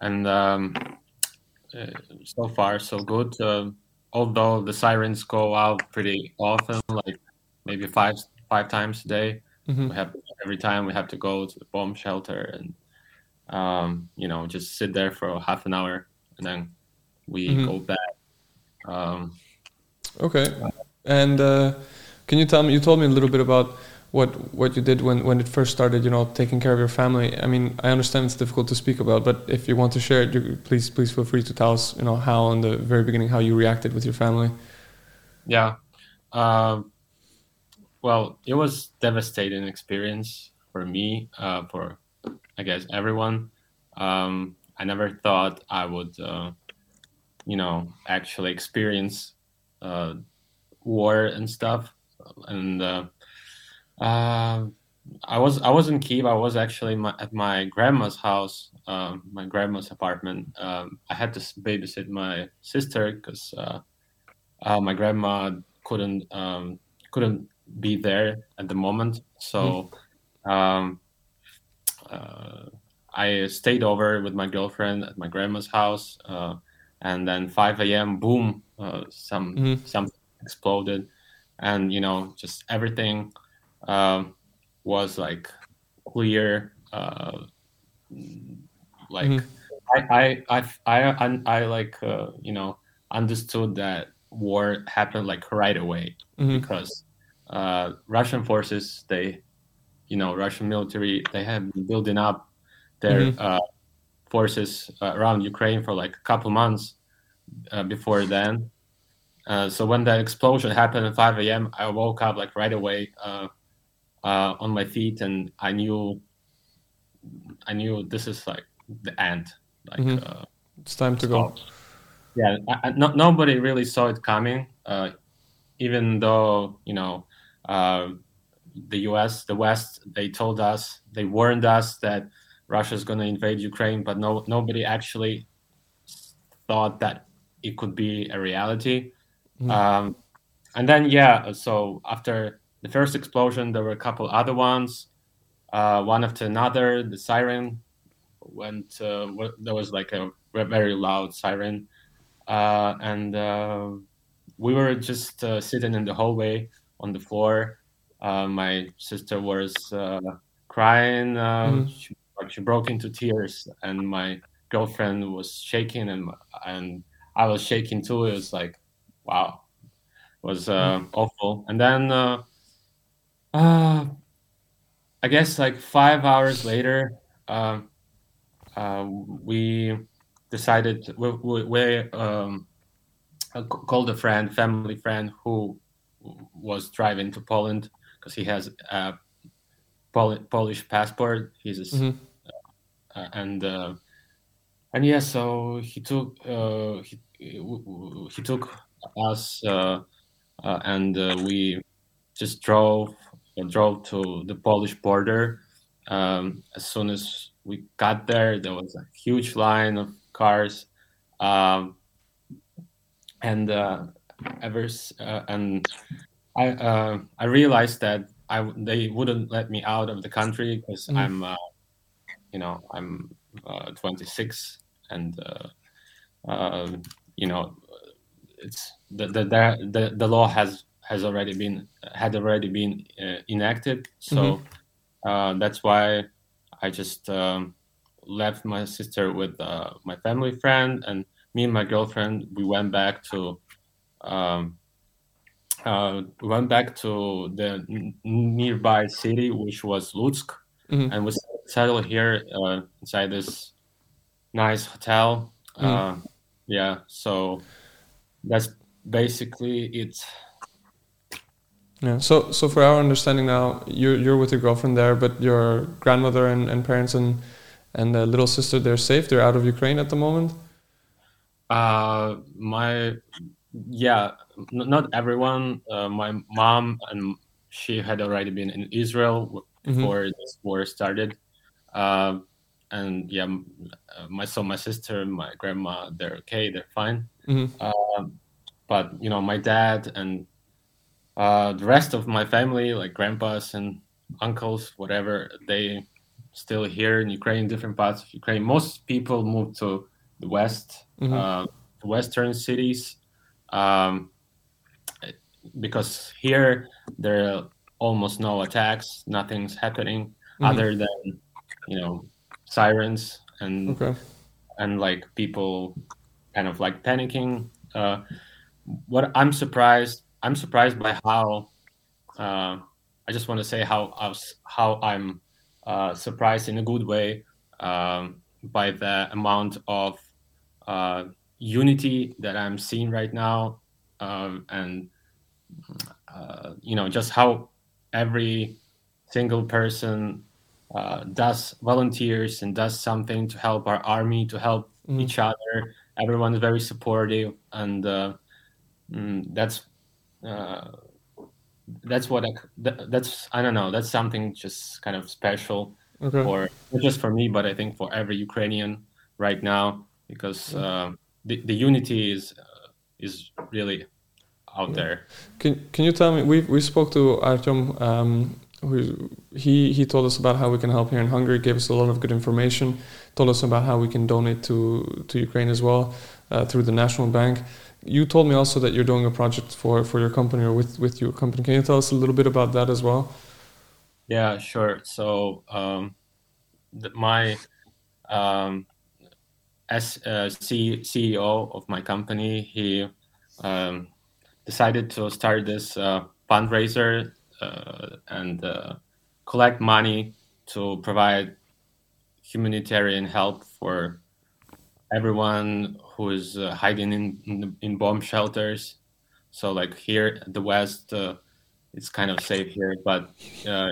[SPEAKER 7] and um, so far so good. although the sirens go out pretty often, like maybe five five times a day. Mm-hmm. We have every time we have to go to the bomb shelter and um, you know just sit there for half an hour and then we mm-hmm. go back. Um,
[SPEAKER 2] okay, and uh, can you tell me? You told me a little bit about what what you did when when it first started. You know, taking care of your family. I mean, I understand it's difficult to speak about, but if you want to share it, you, please please feel free to tell us. You know, how in the very beginning how you reacted with your family.
[SPEAKER 7] Yeah. Um, well, it was devastating experience for me, uh, for I guess everyone. Um, I never thought I would, uh, you know, actually experience uh, war and stuff. And uh, uh, I was I was in Kiev. I was actually my, at my grandma's house, um, my grandma's apartment. Um, I had to babysit my sister because uh, my grandma couldn't um, couldn't be there at the moment. So mm. um, uh, I stayed over with my girlfriend at my grandma's house, uh, and then 5 a.m. boom, uh, some mm-hmm. something exploded, and you know just everything um, was like clear. Uh, like mm-hmm. I, I, I I I like uh, you know understood that war happened like right away mm-hmm. because uh, Russian forces, they, you know, Russian military, they have been building up their mm-hmm. uh, forces uh, around Ukraine for like a couple months uh, before then. Uh, so when the explosion happened at 5 a.m., I woke up like right away uh, on my feet, and I knew, I knew this is like the end. Like mm-hmm.
[SPEAKER 2] it's time to go.
[SPEAKER 7] Yeah, I, I, no, nobody really saw it coming. even though you know uh, the U.S., the West, they told us, they warned us that Russia is going to invade Ukraine, but no, nobody actually thought that it could be a reality. Mm. Um, and then yeah, so after the first explosion, there were a couple other ones, uh, one after another. The siren went. Uh, there was like a very loud siren, uh, and uh, we were just uh, sitting in the hallway on the floor. Uh, my sister was crying. Mm. She, she broke into tears, and my girlfriend was shaking, and and I was shaking too. It was like, wow, it was uh, mm. awful. And then, uh, uh, I guess like five hours later, uh, uh, we decided we, we, we um, uh, called a friend, family friend, who was driving to Poland because he has a Pol- Polish passport. He's a, mm-hmm. Uh, and uh, and yeah, so he took uh, he, he took us and we just drove drove to the Polish border. Um, as soon as we got there, there was a huge line of cars, um, and uh, ever uh, and I uh, I realized that I they wouldn't let me out of the country because mm. I'm you know I'm uh, 26 and uh, uh, you know it's the, the the the law has has already been had already been uh, enacted so mm-hmm. uh, that's why I just um, left my sister with uh, my family friend and me and my girlfriend we went back to um, uh, we went back to the n- nearby city which was Lutsk mm-hmm. and we settled here uh, inside this nice hotel. Mm. Uh, yeah, so that's basically it.
[SPEAKER 2] Yeah. So, so for our understanding now, you're you're with your girlfriend there, but your grandmother and, and parents and and the little sister they're safe. They're out of Ukraine at the moment.
[SPEAKER 7] Uh, my yeah, not everyone. Uh, my mom and she had already been in Israel mm-hmm. before mm-hmm. this war started. Uh, and yeah, uh, my so my sister, my grandma, they're okay, they're fine. Mm-hmm. Uh, but you know, my dad and uh, the rest of my family, like grandpas and uncles, whatever, they still here in Ukraine, different parts of Ukraine. Most people moved to the west, mm-hmm. western cities, um, because here there are almost no attacks, nothing's happening mm-hmm. other than you know sirens and okay. and like people kind of like panicking. Uh, what I'm surprised, I'm surprised by how. Uh, I just want to say how how I'm uh, surprised in a good way um, by the amount of uh, unity that I'm seeing right now, um, and uh, you know just how every single person uh, does volunteers and does something to help our army, to help mm. each other. Everyone is very supportive, and uh, mm, that's uh, that's what I, that, that's I don't know. That's something just kind of special okay. for not just for me, but I think for every Ukrainian right now because uh, the the unity is uh, is really out there.
[SPEAKER 2] Can Can you tell me? We we spoke to Artyom um, who he he told us about how we can help here in Hungary, gave us a lot of good information, told us about how we can donate to to Ukraine as well uh, through the National Bank. You told me also that you're doing a project for for your company or with with your company. Can you tell us a little bit about that as well?
[SPEAKER 7] Yeah, sure. So um, the, my um, as uh, C- CEO of my company, he um, decided to start this uh, fundraiser uh, and uh, collect money to provide humanitarian help for everyone who is uh, hiding in, in, in bomb shelters. So like here at the West, uh, it's kind of safe here, but uh,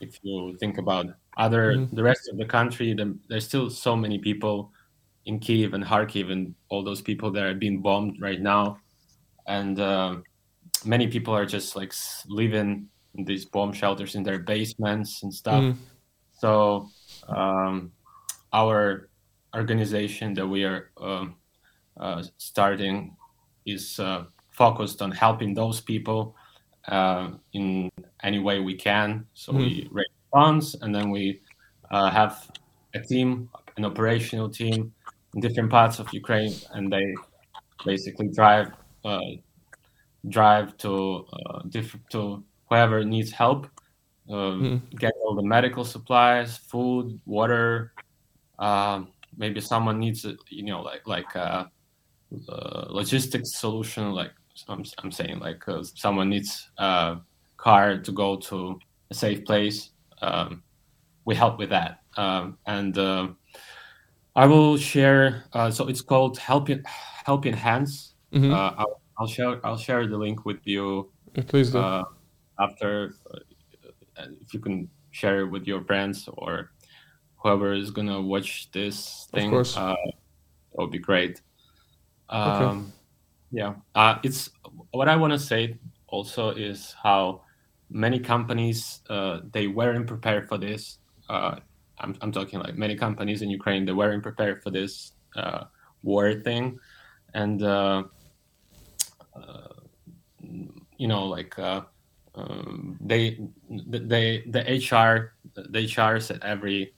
[SPEAKER 7] if you think about other mm-hmm. the rest of the country, the, there's still so many people in Kiev and Kharkiv and all those people that are being bombed right now, and uh, many people are just like living in these bomb shelters in their basements and stuff. Mm. So um, our organization that we are uh, uh, starting is uh, focused on helping those people uh, in any way we can. So mm-hmm. we raise funds, and then we uh, have a team, an operational team different parts of Ukraine, and they basically drive uh, drive to uh, different to whoever needs help, mm. get all the medical supplies, food, water. Um, maybe someone needs, a, you know, like like a, a logistics solution. Like I'm, I'm saying, like uh, someone needs a car to go to a safe place. Um, we help with that, um, and uh, I will share. Uh, so it's called Helping Helping Hands. Mm-hmm. Uh, I'll, I'll, share I'll share the link with you.
[SPEAKER 2] Please do.
[SPEAKER 7] Uh, after, uh, if you can share it with your friends or whoever is gonna watch this thing, uh, that would be great. Um, okay. Yeah, uh, it's what I want to say. Also, is how many companies uh, they weren't prepared for this. I'm, I'm talking like many companies in Ukraine they weren't prepared for this uh, war thing, and uh, uh, you know like um, they they the HR the HRs at every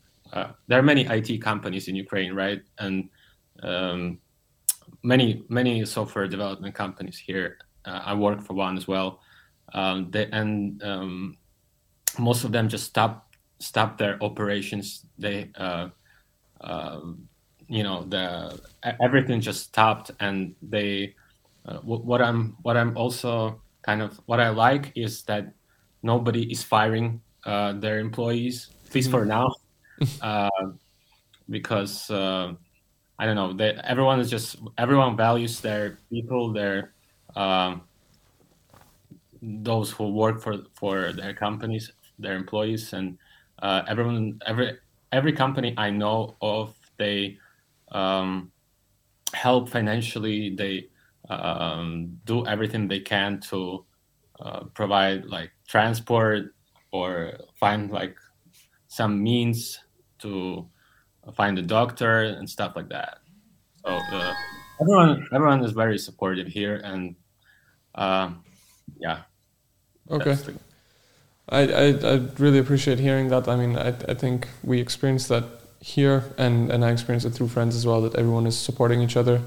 [SPEAKER 7] there are many IT companies in Ukraine, right? And um, many many software development companies here. I work for one as well. Um, they, and um, most of them just stop stop their operations. They uh, uh, you know the everything just stopped, and they uh, what I'm what I'm also kind of what I like is that nobody is firing uh, their employees, at least mm-hmm. for now, uh, because uh, I don't know. They, everyone is just everyone values their people, their um, those who work for for their companies, their employees, and uh, everyone every every company I know of they um, help financially. They um, do everything they can to uh, provide like transport or find like some means to find a doctor and stuff like that. So uh, everyone everyone is very supportive here, and uh, yeah.
[SPEAKER 2] Okay. I, I, I really appreciate hearing that. I mean, I, I think we experienced that here, and, and I experienced it through friends as well. That everyone is supporting each other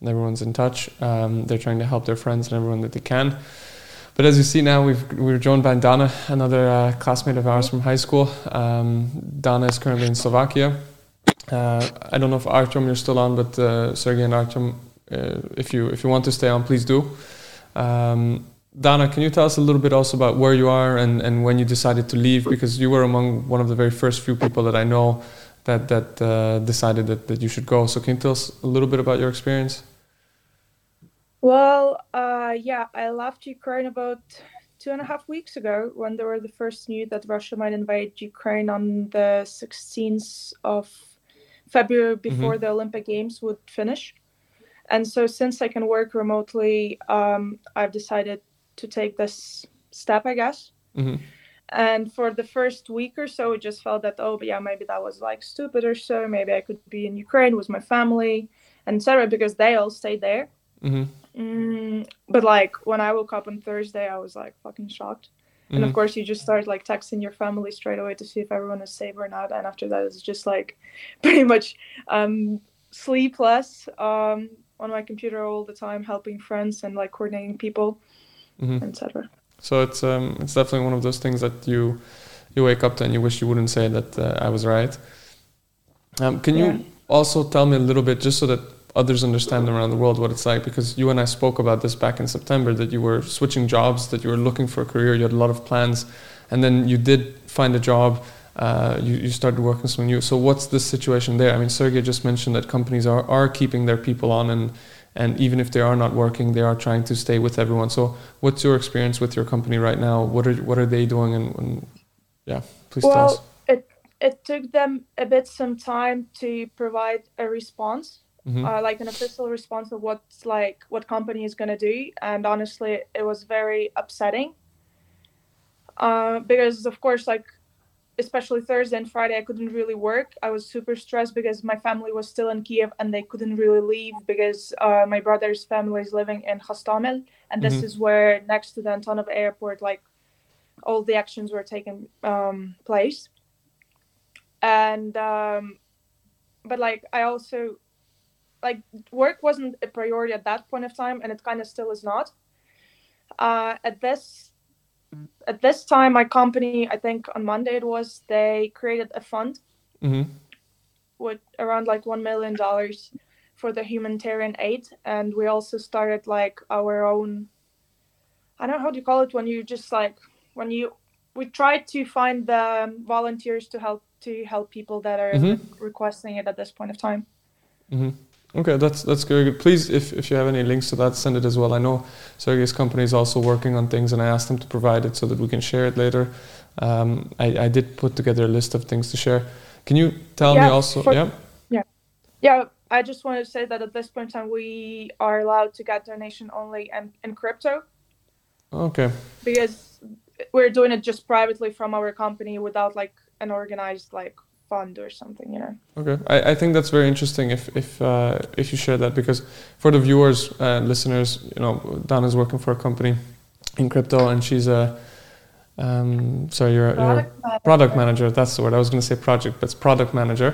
[SPEAKER 2] and everyone's in touch. Um, they're trying to help their friends and everyone that they can. But as you see now, we've, we're joined by Dana, another uh, classmate of ours from high school. Um, Dana is currently in Slovakia. Uh, I don't know if Artem you're still on, but uh, Sergey and Artem, uh, if you if you want to stay on, please do. Um, Dana, can you tell us a little bit also about where you are and, and when you decided to leave? Because you were among one of the very first few people that I know that that uh, decided that, that you should go. So can you tell us a little bit about your experience?
[SPEAKER 8] Well, uh, yeah, I left Ukraine about two and a half weeks ago when there were the first news that Russia might invade Ukraine on the 16th of February mm-hmm. before mm-hmm. the Olympic Games would finish. And so, since I can work remotely, um, I've decided to take this step, I guess. Mm-hmm. And for the first week or so, it just felt that, oh, yeah, maybe that was like stupid or so. Maybe I could be in Ukraine with my family, and etc. Because they all stayed there. Mm-hmm. Mm, but like when I woke up on Thursday, I was like fucking shocked. Mm-hmm. And of mm-hmm. course, you just start like texting your family straight away to see if everyone is safe or not. And after that, it's just like pretty much um, sleepless um, on my computer all the time, helping friends and like coordinating people, mm-hmm. etc.
[SPEAKER 2] So it's um, it's definitely one of those things that you you wake up to and you wish you wouldn't say that uh, I was right. Um, can yeah. you also tell me a little bit, just so that others understand around the world what it's like because you and I spoke about this back in September that you were switching jobs, that you were looking for a career, you had a lot of plans, and then you did find a job. Uh, you, you started working something new. So what's the situation there? I mean, Sergey just mentioned that companies are, are keeping their people on and and even if they are not working, they are trying to stay with everyone. So what's your experience with your company right now? What are what are they doing? And, and yeah, please
[SPEAKER 8] well,
[SPEAKER 2] tell us.
[SPEAKER 8] It it took them a bit some time to provide a response mm-hmm. uh, like an official response of what's like what company is going to do and honestly it was very upsetting uh, because of course like especially Thursday and Friday, I couldn't really work. I was super stressed because my family was still in Kiev and they couldn't really leave because uh, my brother's family is living in Hostomel, and this
[SPEAKER 2] Mhm.
[SPEAKER 8] is where next to the Antonov airport, like all the actions were taking um, place. And um, but like I also like work wasn't a priority at that point of time, and it kind of still is not. Uh, at this at this time, my company, I think on Monday it was, they created a fund
[SPEAKER 2] hmm
[SPEAKER 8] with around like one million dollars for the humanitarian aid, and we also started like our own. I don't know how do you call it when you just like when you we tried to find the volunteers to help to help people that are
[SPEAKER 2] Mhm.
[SPEAKER 8] requesting it at this point of time.
[SPEAKER 2] hmm Okay, that's that's very good. Please, if, if you have any links to that, send it as well. I know Sergey's company is also working on things, and I asked them to provide it so that we can share it later. Um, I, I did put together a list of things to share. Can you tell me also?
[SPEAKER 8] for-
[SPEAKER 2] yeah.
[SPEAKER 8] Yeah, I just wanted to say that at this point in time we are allowed to get donation only in, in crypto
[SPEAKER 2] Okay.
[SPEAKER 8] because we're doing it just privately from our company without like an organized like fund or something, you know.
[SPEAKER 2] Okay, I, I think that's very interesting if if uh, if you share that because for the viewers and listeners, you know, Donna's working for a company in crypto and she's a um, sorry, you're, a- you're
[SPEAKER 8] Product manager.
[SPEAKER 2] product manager. That's the word. I was going to say project, but it's product manager.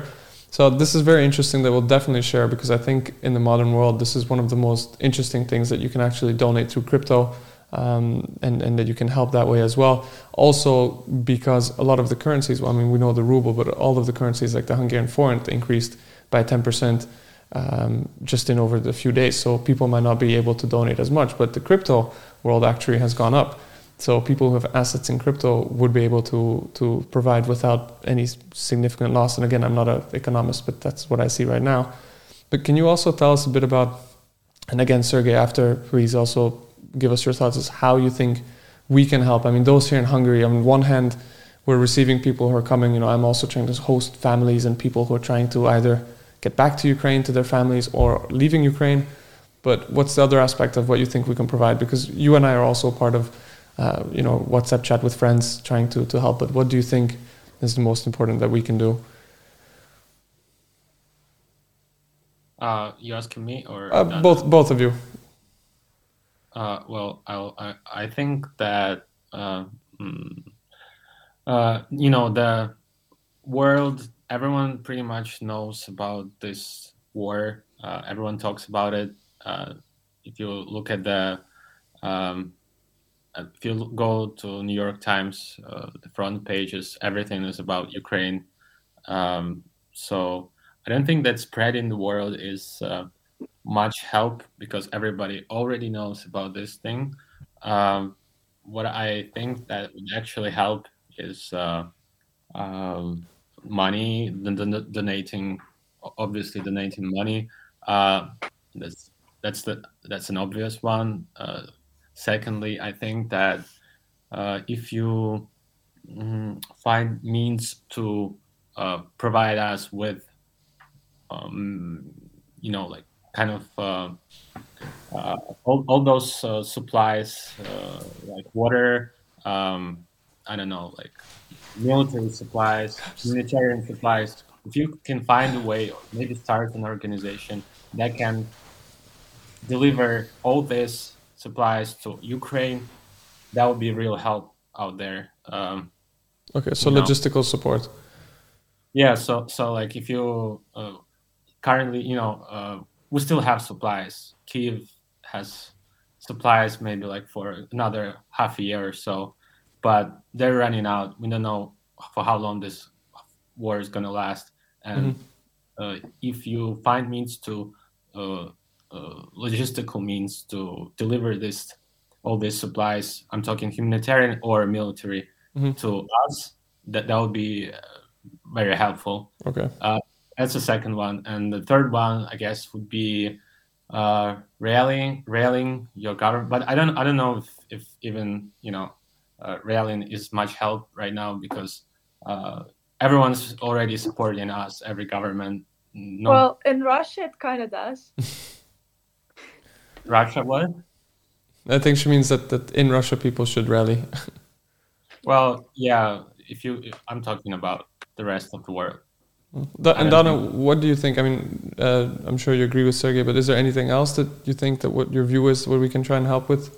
[SPEAKER 2] So this is very interesting that we'll definitely share because I think in the modern world this is one of the most interesting things that you can actually donate through crypto. Um, and, and that you can help that way as well. Also, because a lot of the currencies, well, I mean, we know the ruble, but all of the currencies like the Hungarian forint increased by 10% um, just in over the few days. So people might not be able to donate as much, but the crypto world actually has gone up. So people who have assets in crypto would be able to to provide without any significant loss. And again, I'm not an economist, but that's what I see right now. But can you also tell us a bit about, and again, Sergey, after please also give us your thoughts as how you think we can help. I mean, those here in Hungary, on one hand, we're receiving people who are coming. You know, I'm also trying to host families and people who are trying to either get back to Ukraine to their families or leaving Ukraine. But what's the other aspect of what you think we can provide? Because you and I are also part of, uh, you know, WhatsApp chat with friends trying to, to help. But what do you think is the most important that we can do?
[SPEAKER 7] Uh, you asking me or
[SPEAKER 2] Uh, both both of you.
[SPEAKER 7] Uh, well, I'll, I I think that uh, mm, uh, you know the world. Everyone pretty much knows about this war. Uh, everyone talks about it. Uh, if you look at the, um, uh, if you go to New York Times, the front pages, everything is about Ukraine. Um, so I don't think that spreading the world is. Much help because everybody already knows about this thing. Um, what I think that would actually help is uh, um, money, donating, obviously donating money. Uh, that's that's the that's an obvious one. Uh, secondly, I think that uh, if you mm, find means to uh, provide us with, um, you know, like kind of uh, uh, all, all those uh, supplies uh, like water um, i don't know like military supplies humanitarian supplies if you can find a way or maybe start an organization that can deliver all these supplies to ukraine that would be real help out there um,
[SPEAKER 2] Okay, so
[SPEAKER 7] you know.
[SPEAKER 2] logistical support.
[SPEAKER 7] yeah so so like if you uh, currently you know uh, we still have supplies. Kiev has supplies maybe like for another half a year or so but they're running out. We don't know for how long this war is going to last. And uh, if you find means to uh, uh, logistical means to deliver this all these supplies i'm talking humanitarian or military
[SPEAKER 2] Mhm.
[SPEAKER 7] to us that that would be uh, very helpful.
[SPEAKER 2] Okay.
[SPEAKER 7] uh, that's the second one, and the third one, I guess, would be uh, railing, railing your government. But I don't, I don't know if, if even you know, uh, railing is much help right now because uh, everyone's already supporting us, every government. No,
[SPEAKER 8] Well, in Russia it kind of does.
[SPEAKER 7] Russia, what?
[SPEAKER 2] I think she means that, that in Russia people should rally.
[SPEAKER 7] Well, yeah, if you, if I'm talking about the rest of the world.
[SPEAKER 2] Da- and Donna, what do you think? I mean, uh, I'm sure you agree with Sergey, but is there anything else that you think that what your view is, what we can try and help with?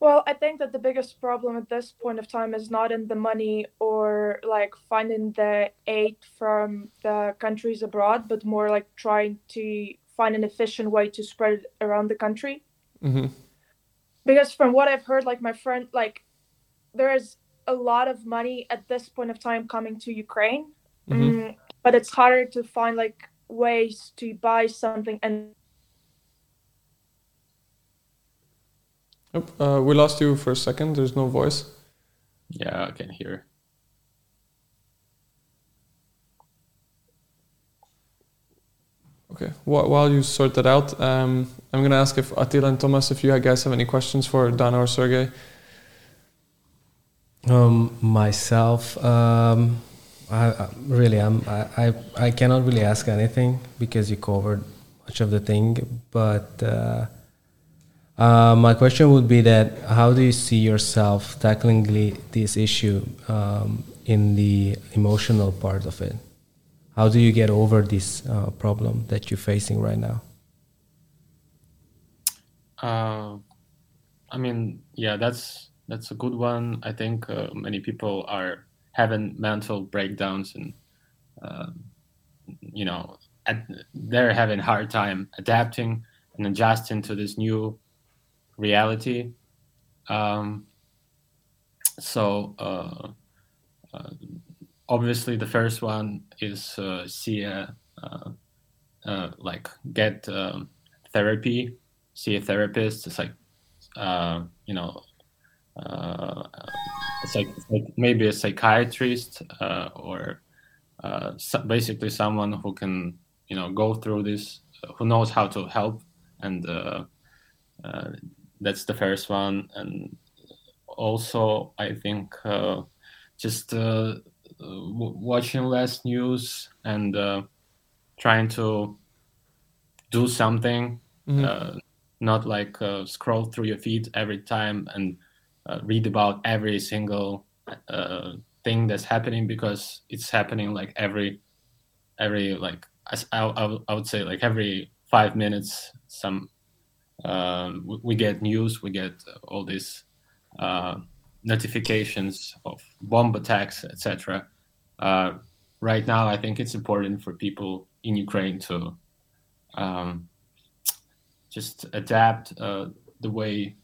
[SPEAKER 8] Well, I think that the biggest problem at this point of time is not in the money or like finding the aid from the countries abroad, but more like trying to find an efficient way to spread it around the country.
[SPEAKER 2] Mm-hmm.
[SPEAKER 8] Because from what I've heard, like my friend, like there is a lot of money at this point of time coming to Ukraine,
[SPEAKER 2] Mhm.
[SPEAKER 8] mm, but it's harder to find like ways to buy something and
[SPEAKER 2] Nope, uh, we lost you for a second. There's no voice.
[SPEAKER 7] Yeah, I can hear.
[SPEAKER 2] Okay. Wh- while you sort that out, um, I'm going to ask if Attila and Thomas, if you guys have any questions for Dana or Sergey.
[SPEAKER 9] Um, myself, um, I, I really, I'm, I, I, I cannot really ask anything because you covered much of the thing. But uh, uh, my question would be that how do you see yourself tackling li- this issue um, in the emotional part of it? How do you get over this uh, problem that you're facing right now?
[SPEAKER 7] Uh, I mean, yeah, that's that's a good one. I think uh, many people are having mental breakdowns and um, you know at, they're having a hard time adapting and adjusting to this new reality. Um, so uh, uh, obviously, the first one is uh, see a uh, uh, like get um, therapy, see a therapist. It's like uh, you know, uh, it's like, like maybe a psychiatrist uh, or uh, so basically someone who can you know go through this, who knows how to help, and uh, uh, that's the first one. And also, I think uh, just uh, w- watching less news and uh, trying to do something
[SPEAKER 2] Mhm.
[SPEAKER 7] uh, not like uh, scroll through your feed every time and uh, read about every single uh, thing that's happening because it's happening like every every like I, I, would- I would say like every five minutes some um, we, we get news we get all these uh, notifications of bomb attacks etc uh, right now i think it's important for people in ukraine to um, just adapt uh, the way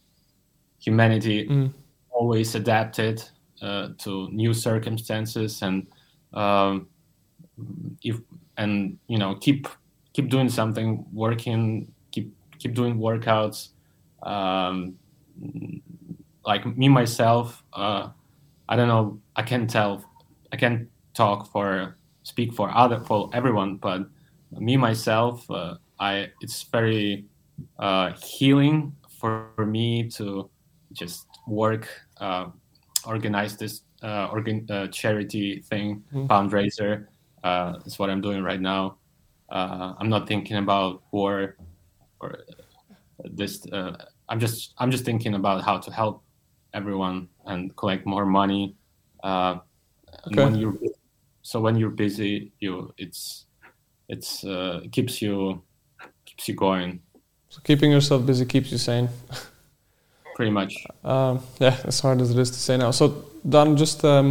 [SPEAKER 7] humanity
[SPEAKER 2] Mm.
[SPEAKER 7] always adapted uh, to new circumstances and um, if and you know keep keep doing something working keep keep doing workouts um, like me myself uh, i don't know i can't tell i can't talk for speak for other for everyone but me myself uh, i it's very uh, healing for me to just work uh, organize this uh, organ uh, charity thing
[SPEAKER 2] Mhm.
[SPEAKER 7] fundraiser uh, that's what i'm doing right now uh, i'm not thinking about war or this uh, i'm just i'm just thinking about how to help everyone and collect more money uh, and
[SPEAKER 2] Okay.
[SPEAKER 7] when you're so when you're busy you it's it's uh, it keeps you keeps you going
[SPEAKER 2] So keeping yourself busy keeps you sane.
[SPEAKER 7] pretty much
[SPEAKER 2] Um, yeah, as hard as it is to say now. So Don, just um,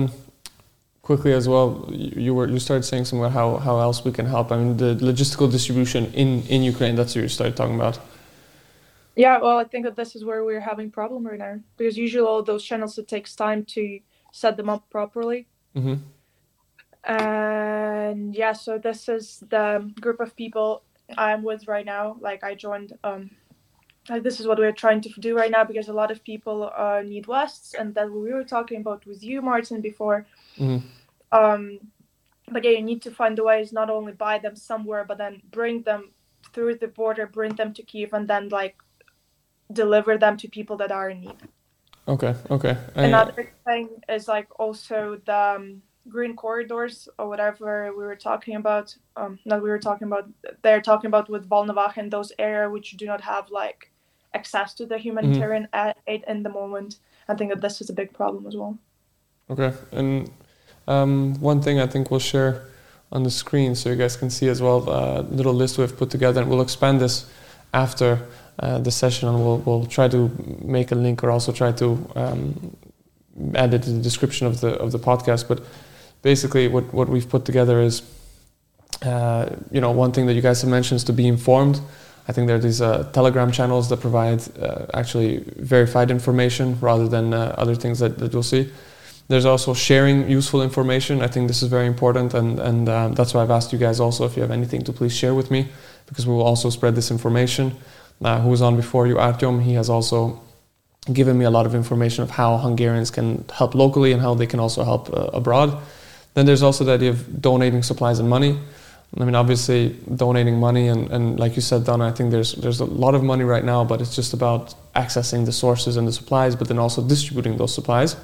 [SPEAKER 2] quickly as well, you, you were you started saying something about how, how else we can help. I mean, the logistical distribution in in Ukraine. That's what you started talking about.
[SPEAKER 8] Yeah, well, I think that this is where we're having problem right now because usually all those channels it takes time to set them up properly.
[SPEAKER 2] hmm
[SPEAKER 8] And yeah, so this is the group of people I'm with right now. Like I joined, um, like this is what we're trying to do right now because a lot of people uh, need vests, and that we were talking about with you, Martin, before.
[SPEAKER 2] hmm
[SPEAKER 8] Um, but yeah, you need to find the ways not only buy them somewhere, but then bring them through the border, bring them to Kiev, and then like deliver them to people that are in need.
[SPEAKER 2] Okay. Okay. I-
[SPEAKER 8] Another thing is like also the um, green corridors or whatever we were talking about. Um, not we were talking about. They're talking about with Volnovakh and those area which do not have like access to the humanitarian a- aid in the moment. I think that this is a big problem as well.
[SPEAKER 2] Okay, and um, one thing I think we'll share on the screen so you guys can see as well a little list we've put together, and we'll expand this after uh, the session, and we'll we'll try to make a link or also try to um, add it to the description of the of the podcast. But basically, what what we've put together is, uh, you know, one thing that you guys have mentioned is to be informed. I think there are these uh, Telegram channels that provide uh, actually verified information rather than uh, other things that, that you'll see. There's also sharing useful information. I think this is very important, and and um, that's why I've asked you guys also if you have anything to please share with me, because we will also spread this information. Uh, who was on before you, Artyom? He has also given me a lot of information of how Hungarians can help locally and how they can also help uh, abroad. Then there's also the idea of donating supplies and money. I mean, obviously, donating money and, and like you said, Donna, I think there's there's a lot of money right now, but it's just about accessing the sources and the supplies, but then also distributing those supplies.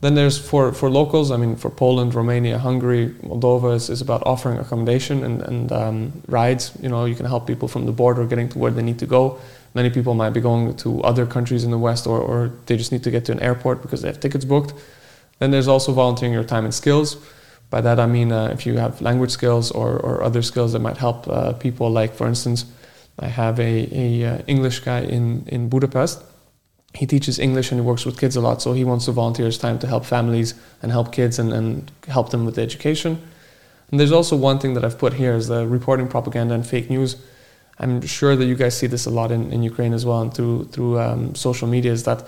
[SPEAKER 2] Then there's for, for locals, I mean, for Poland, Romania, Hungary, Moldova, is, is about offering accommodation and, and um, rides. You know, you can help people from the border getting to where they need to go. Many people might be going to other countries in the West or, or they just need to get to an airport because they have tickets booked. Then there's also volunteering your time and skills. By that I mean uh, if you have language skills or, or other skills that might help uh, people. Like for instance, I have a, a uh, English guy in, in Budapest he teaches English and he works with kids a lot, so he wants to volunteer his time to help families and help kids and, and help them with the education. And there's also one thing that I've put here is the reporting propaganda and fake news. I'm sure that you guys see this a lot in, in Ukraine as well and through through um, social media is that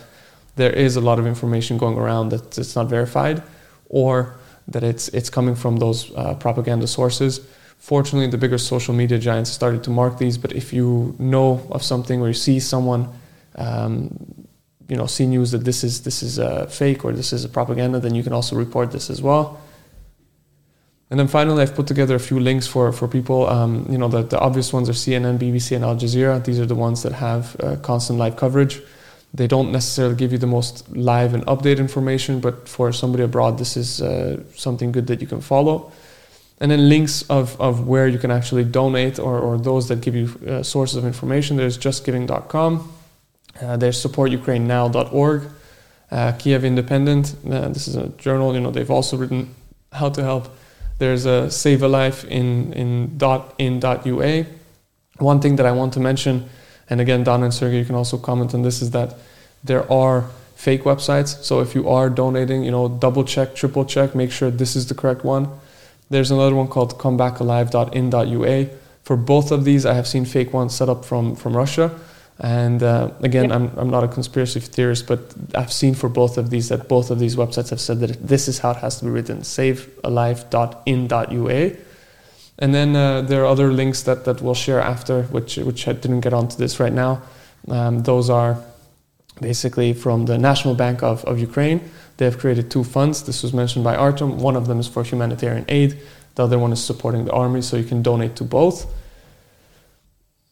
[SPEAKER 2] there is a lot of information going around that it's not verified or that it's it's coming from those uh, propaganda sources. Fortunately, the bigger social media giants started to mark these. But if you know of something or you see someone um, you know see news that this is this is a fake or this is a propaganda, then you can also report this as well. And then finally, I've put together a few links for for people. Um, you know, the, the obvious ones are CNN, BBC, and Al Jazeera. These are the ones that have uh, constant live coverage. They don't necessarily give you the most live and update information, but for somebody abroad, this is uh, something good that you can follow. And then links of, of where you can actually donate or, or those that give you uh, sources of information. There's justgiving.com, uh, there's supportukrainenow.org, uh, Kiev Independent. Uh, this is a journal. You know they've also written how to help. There's a Save a Life in in dot in dot ua. One thing that I want to mention, and again, Don and Sergey, you can also comment on this, is that there are fake websites. So if you are donating, you know, double check, triple check, make sure this is the correct one. There's another one called comebackalive.in.ua. For both of these, I have seen fake ones set up from from Russia. And uh, again, I'm, I'm not a conspiracy theorist, but I've seen for both of these that both of these websites have said that this is how it has to be written savealive.in.ua. And then uh, there are other links that, that we'll share after, which, which I didn't get onto this right now. Um, those are basically from the National Bank of, of Ukraine. They have created two funds. This was mentioned by Artem. One of them is for humanitarian aid, the other one is supporting the army, so you can donate to both.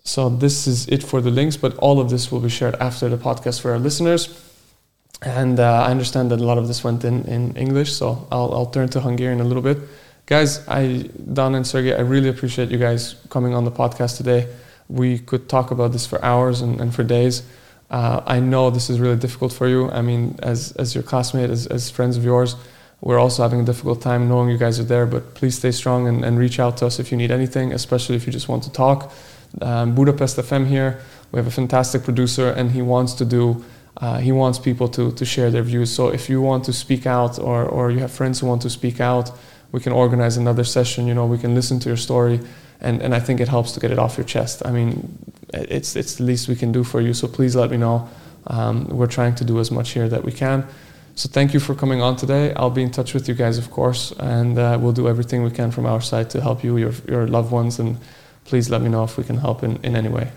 [SPEAKER 2] So this is it for the links, but all of this will be shared after the podcast for our listeners. And uh, I understand that a lot of this went in, in English, so I'll, I'll turn to Hungarian a little bit. Guys, I, Don and Sergey, I really appreciate you guys coming on the podcast today. We could talk about this for hours and, and for days. Uh, I know this is really difficult for you. I mean, as, as your classmate, as, as friends of yours, we're also having a difficult time knowing you guys are there, but please stay strong and, and reach out to us if you need anything, especially if you just want to talk um, Budapest FM here. We have a fantastic producer, and he wants to do. Uh, he wants people to to share their views. So if you want to speak out, or or you have friends who want to speak out, we can organize another session. You know, we can listen to your story, and and I think it helps to get it off your chest. I mean, it's it's the least we can do for you. So please let me know. Um, we're trying to do as much here that we can. So thank you for coming on today. I'll be in touch with you guys, of course, and uh, we'll do everything we can from our side to help you, your your loved ones, and please let me know if we can help in, in any way.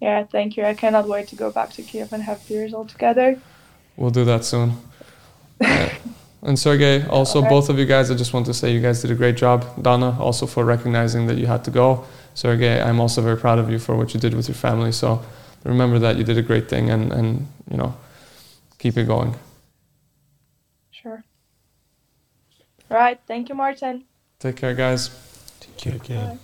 [SPEAKER 8] Yeah, thank you. I cannot wait to go back to Kiev and have beers all together.
[SPEAKER 2] We'll do that soon. And Sergey, also okay. both of you guys, I just want to say you guys did a great job. Donna, also for recognizing that you had to go. Sergey, I'm also very proud of you for what you did with your family. So remember that you did a great thing and, and you know, keep it going.
[SPEAKER 8] Sure. Right. Thank you, Martin.
[SPEAKER 2] Take care, guys.
[SPEAKER 9] Take care. Bye.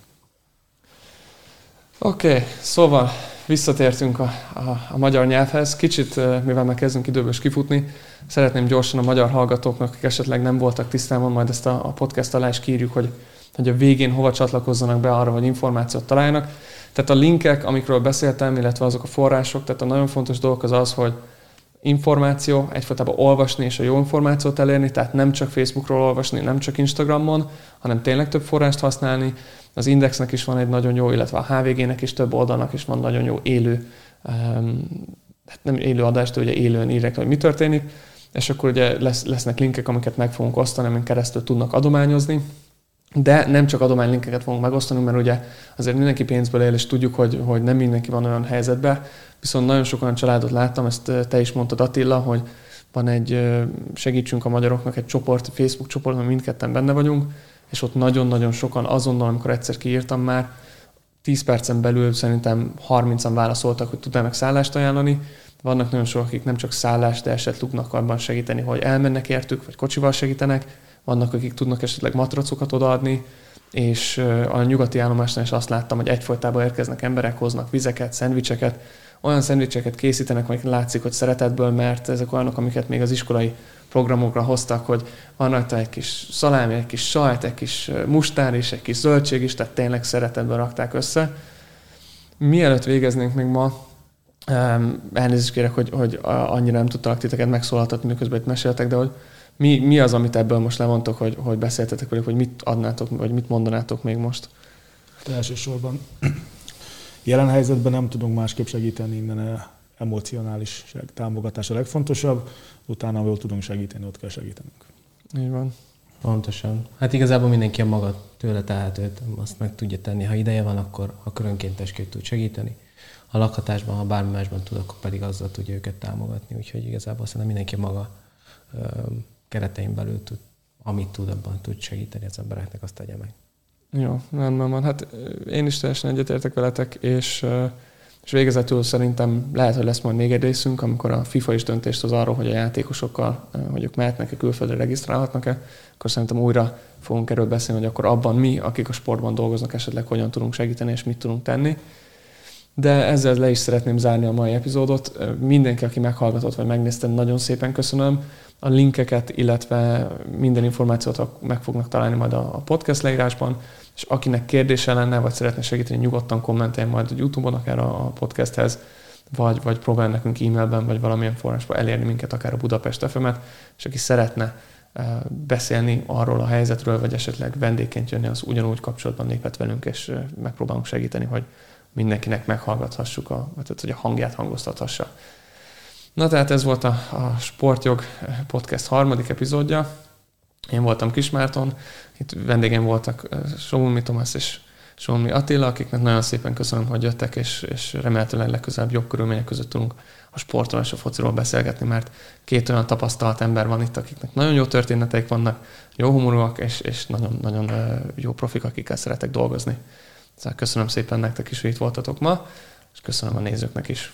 [SPEAKER 2] Oké, okay, szóval visszatértünk a, a, a magyar nyelvhez. Kicsit, mivel már kezdünk időből is kifutni, szeretném gyorsan a magyar hallgatóknak, akik esetleg nem voltak tisztában, majd ezt a, a podcast alá is kírjuk, hogy, hogy a végén hova csatlakozzanak be arra, hogy információt találjanak. Tehát a linkek, amikről beszéltem, illetve azok a források, tehát a nagyon fontos dolog az az, hogy információ, egyfajtában olvasni és a jó információt elérni, tehát nem csak Facebookról olvasni, nem csak Instagramon, hanem tényleg több forrást használni. Az Indexnek is van egy nagyon jó, illetve a HVG-nek is több oldalnak is van nagyon jó élő, um, hát nem élő adás, de ugye élően írják, hogy mi történik, és akkor ugye lesz, lesznek linkek, amiket meg fogunk osztani, amin keresztül tudnak adományozni, de nem csak adománylinkeket fogunk megosztani, mert ugye azért mindenki pénzből él, és tudjuk, hogy, hogy nem mindenki van olyan helyzetben, viszont nagyon sok olyan családot láttam, ezt te is mondtad Attila, hogy van egy Segítsünk a magyaroknak egy csoport, Facebook csoport, mert mindketten benne vagyunk, és ott nagyon-nagyon sokan azonnal, amikor egyszer kiírtam már, 10 percen belül szerintem 30-an válaszoltak, hogy tudnának szállást ajánlani. Vannak nagyon sok, akik nem csak szállást, de esetleg tudnak abban segíteni, hogy elmennek értük, vagy kocsival segítenek. Vannak, akik tudnak esetleg matracokat odaadni, és a nyugati állomásnál is azt láttam, hogy egyfolytában érkeznek emberek, hoznak vizeket, szendvicseket, olyan szendvicseket készítenek, amik látszik, hogy szeretetből, mert ezek olyanok, amiket még az iskolai programokra hoztak, hogy van rajta egy kis szalámi, egy kis sajt, egy kis mustár is, egy kis zöldség is, tehát tényleg szeretetből rakták össze. Mielőtt végeznénk még ma, elnézést kérek, hogy, hogy annyira nem tudtalak titeket megszólaltatni, miközben itt meséltek, de hogy mi, mi az, amit ebből most levontok, hogy, hogy beszéltetek velük, hogy mit adnátok, vagy mit mondanátok még most?
[SPEAKER 3] Elsősorban jelen helyzetben nem tudunk másképp segíteni, innen emocionális támogatás a legfontosabb, utána, ahol tudunk segíteni, ott kell segítenünk.
[SPEAKER 2] Így van.
[SPEAKER 9] Pontosan. Hát igazából mindenki a maga tőle tehetőt azt meg tudja tenni. Ha ideje van, akkor, akkor önkéntesként tud segíteni. Ha lakhatásban, ha bármi másban tud, akkor pedig azzal tudja őket támogatni. Úgyhogy igazából szerintem mindenki a maga keretein belül tud, amit tud, abban tud segíteni az embereknek, azt tegye meg.
[SPEAKER 2] Jó, nem van. Hát én is teljesen egyetértek veletek, és és végezetül szerintem lehet, hogy lesz majd még egy részünk, amikor a FIFA is döntést hoz arról, hogy a játékosokkal, hogy ők mehetnek-e külföldre, regisztrálhatnak-e, akkor szerintem újra fogunk erről beszélni, hogy akkor abban mi, akik a sportban dolgoznak, esetleg hogyan tudunk segíteni, és mit tudunk tenni. De ezzel le is szeretném zárni a mai epizódot. Mindenki, aki meghallgatott vagy megnézte, nagyon szépen köszönöm. A linkeket, illetve minden információt meg fognak találni majd a podcast leírásban és akinek kérdése lenne, vagy szeretne segíteni, nyugodtan kommenteljen majd a YouTube-on, akár a podcasthez, vagy, vagy próbál nekünk e-mailben, vagy valamilyen forrásban elérni minket, akár a Budapest fm és aki szeretne beszélni arról a helyzetről, vagy esetleg vendégként jönni, az ugyanúgy kapcsolatban léphet velünk, és megpróbálunk segíteni, hogy mindenkinek meghallgathassuk, a, tehát, hogy a hangját hangoztathassa. Na tehát ez volt a, a Sportjog podcast harmadik epizódja. Én voltam Kismárton, itt vendégem voltak Somulmi Tomás és Somulmi Attila, akiknek nagyon szépen köszönöm, hogy jöttek, és, és remélhetőleg legközelebb jobb körülmények között tudunk a sportról és a fociról beszélgetni, mert két olyan tapasztalt ember van itt, akiknek nagyon jó történeteik vannak, jó humorúak, és, és nagyon, nagyon jó profik, akikkel szeretek dolgozni. Szóval köszönöm szépen nektek is, hogy itt voltatok ma, és köszönöm a nézőknek is.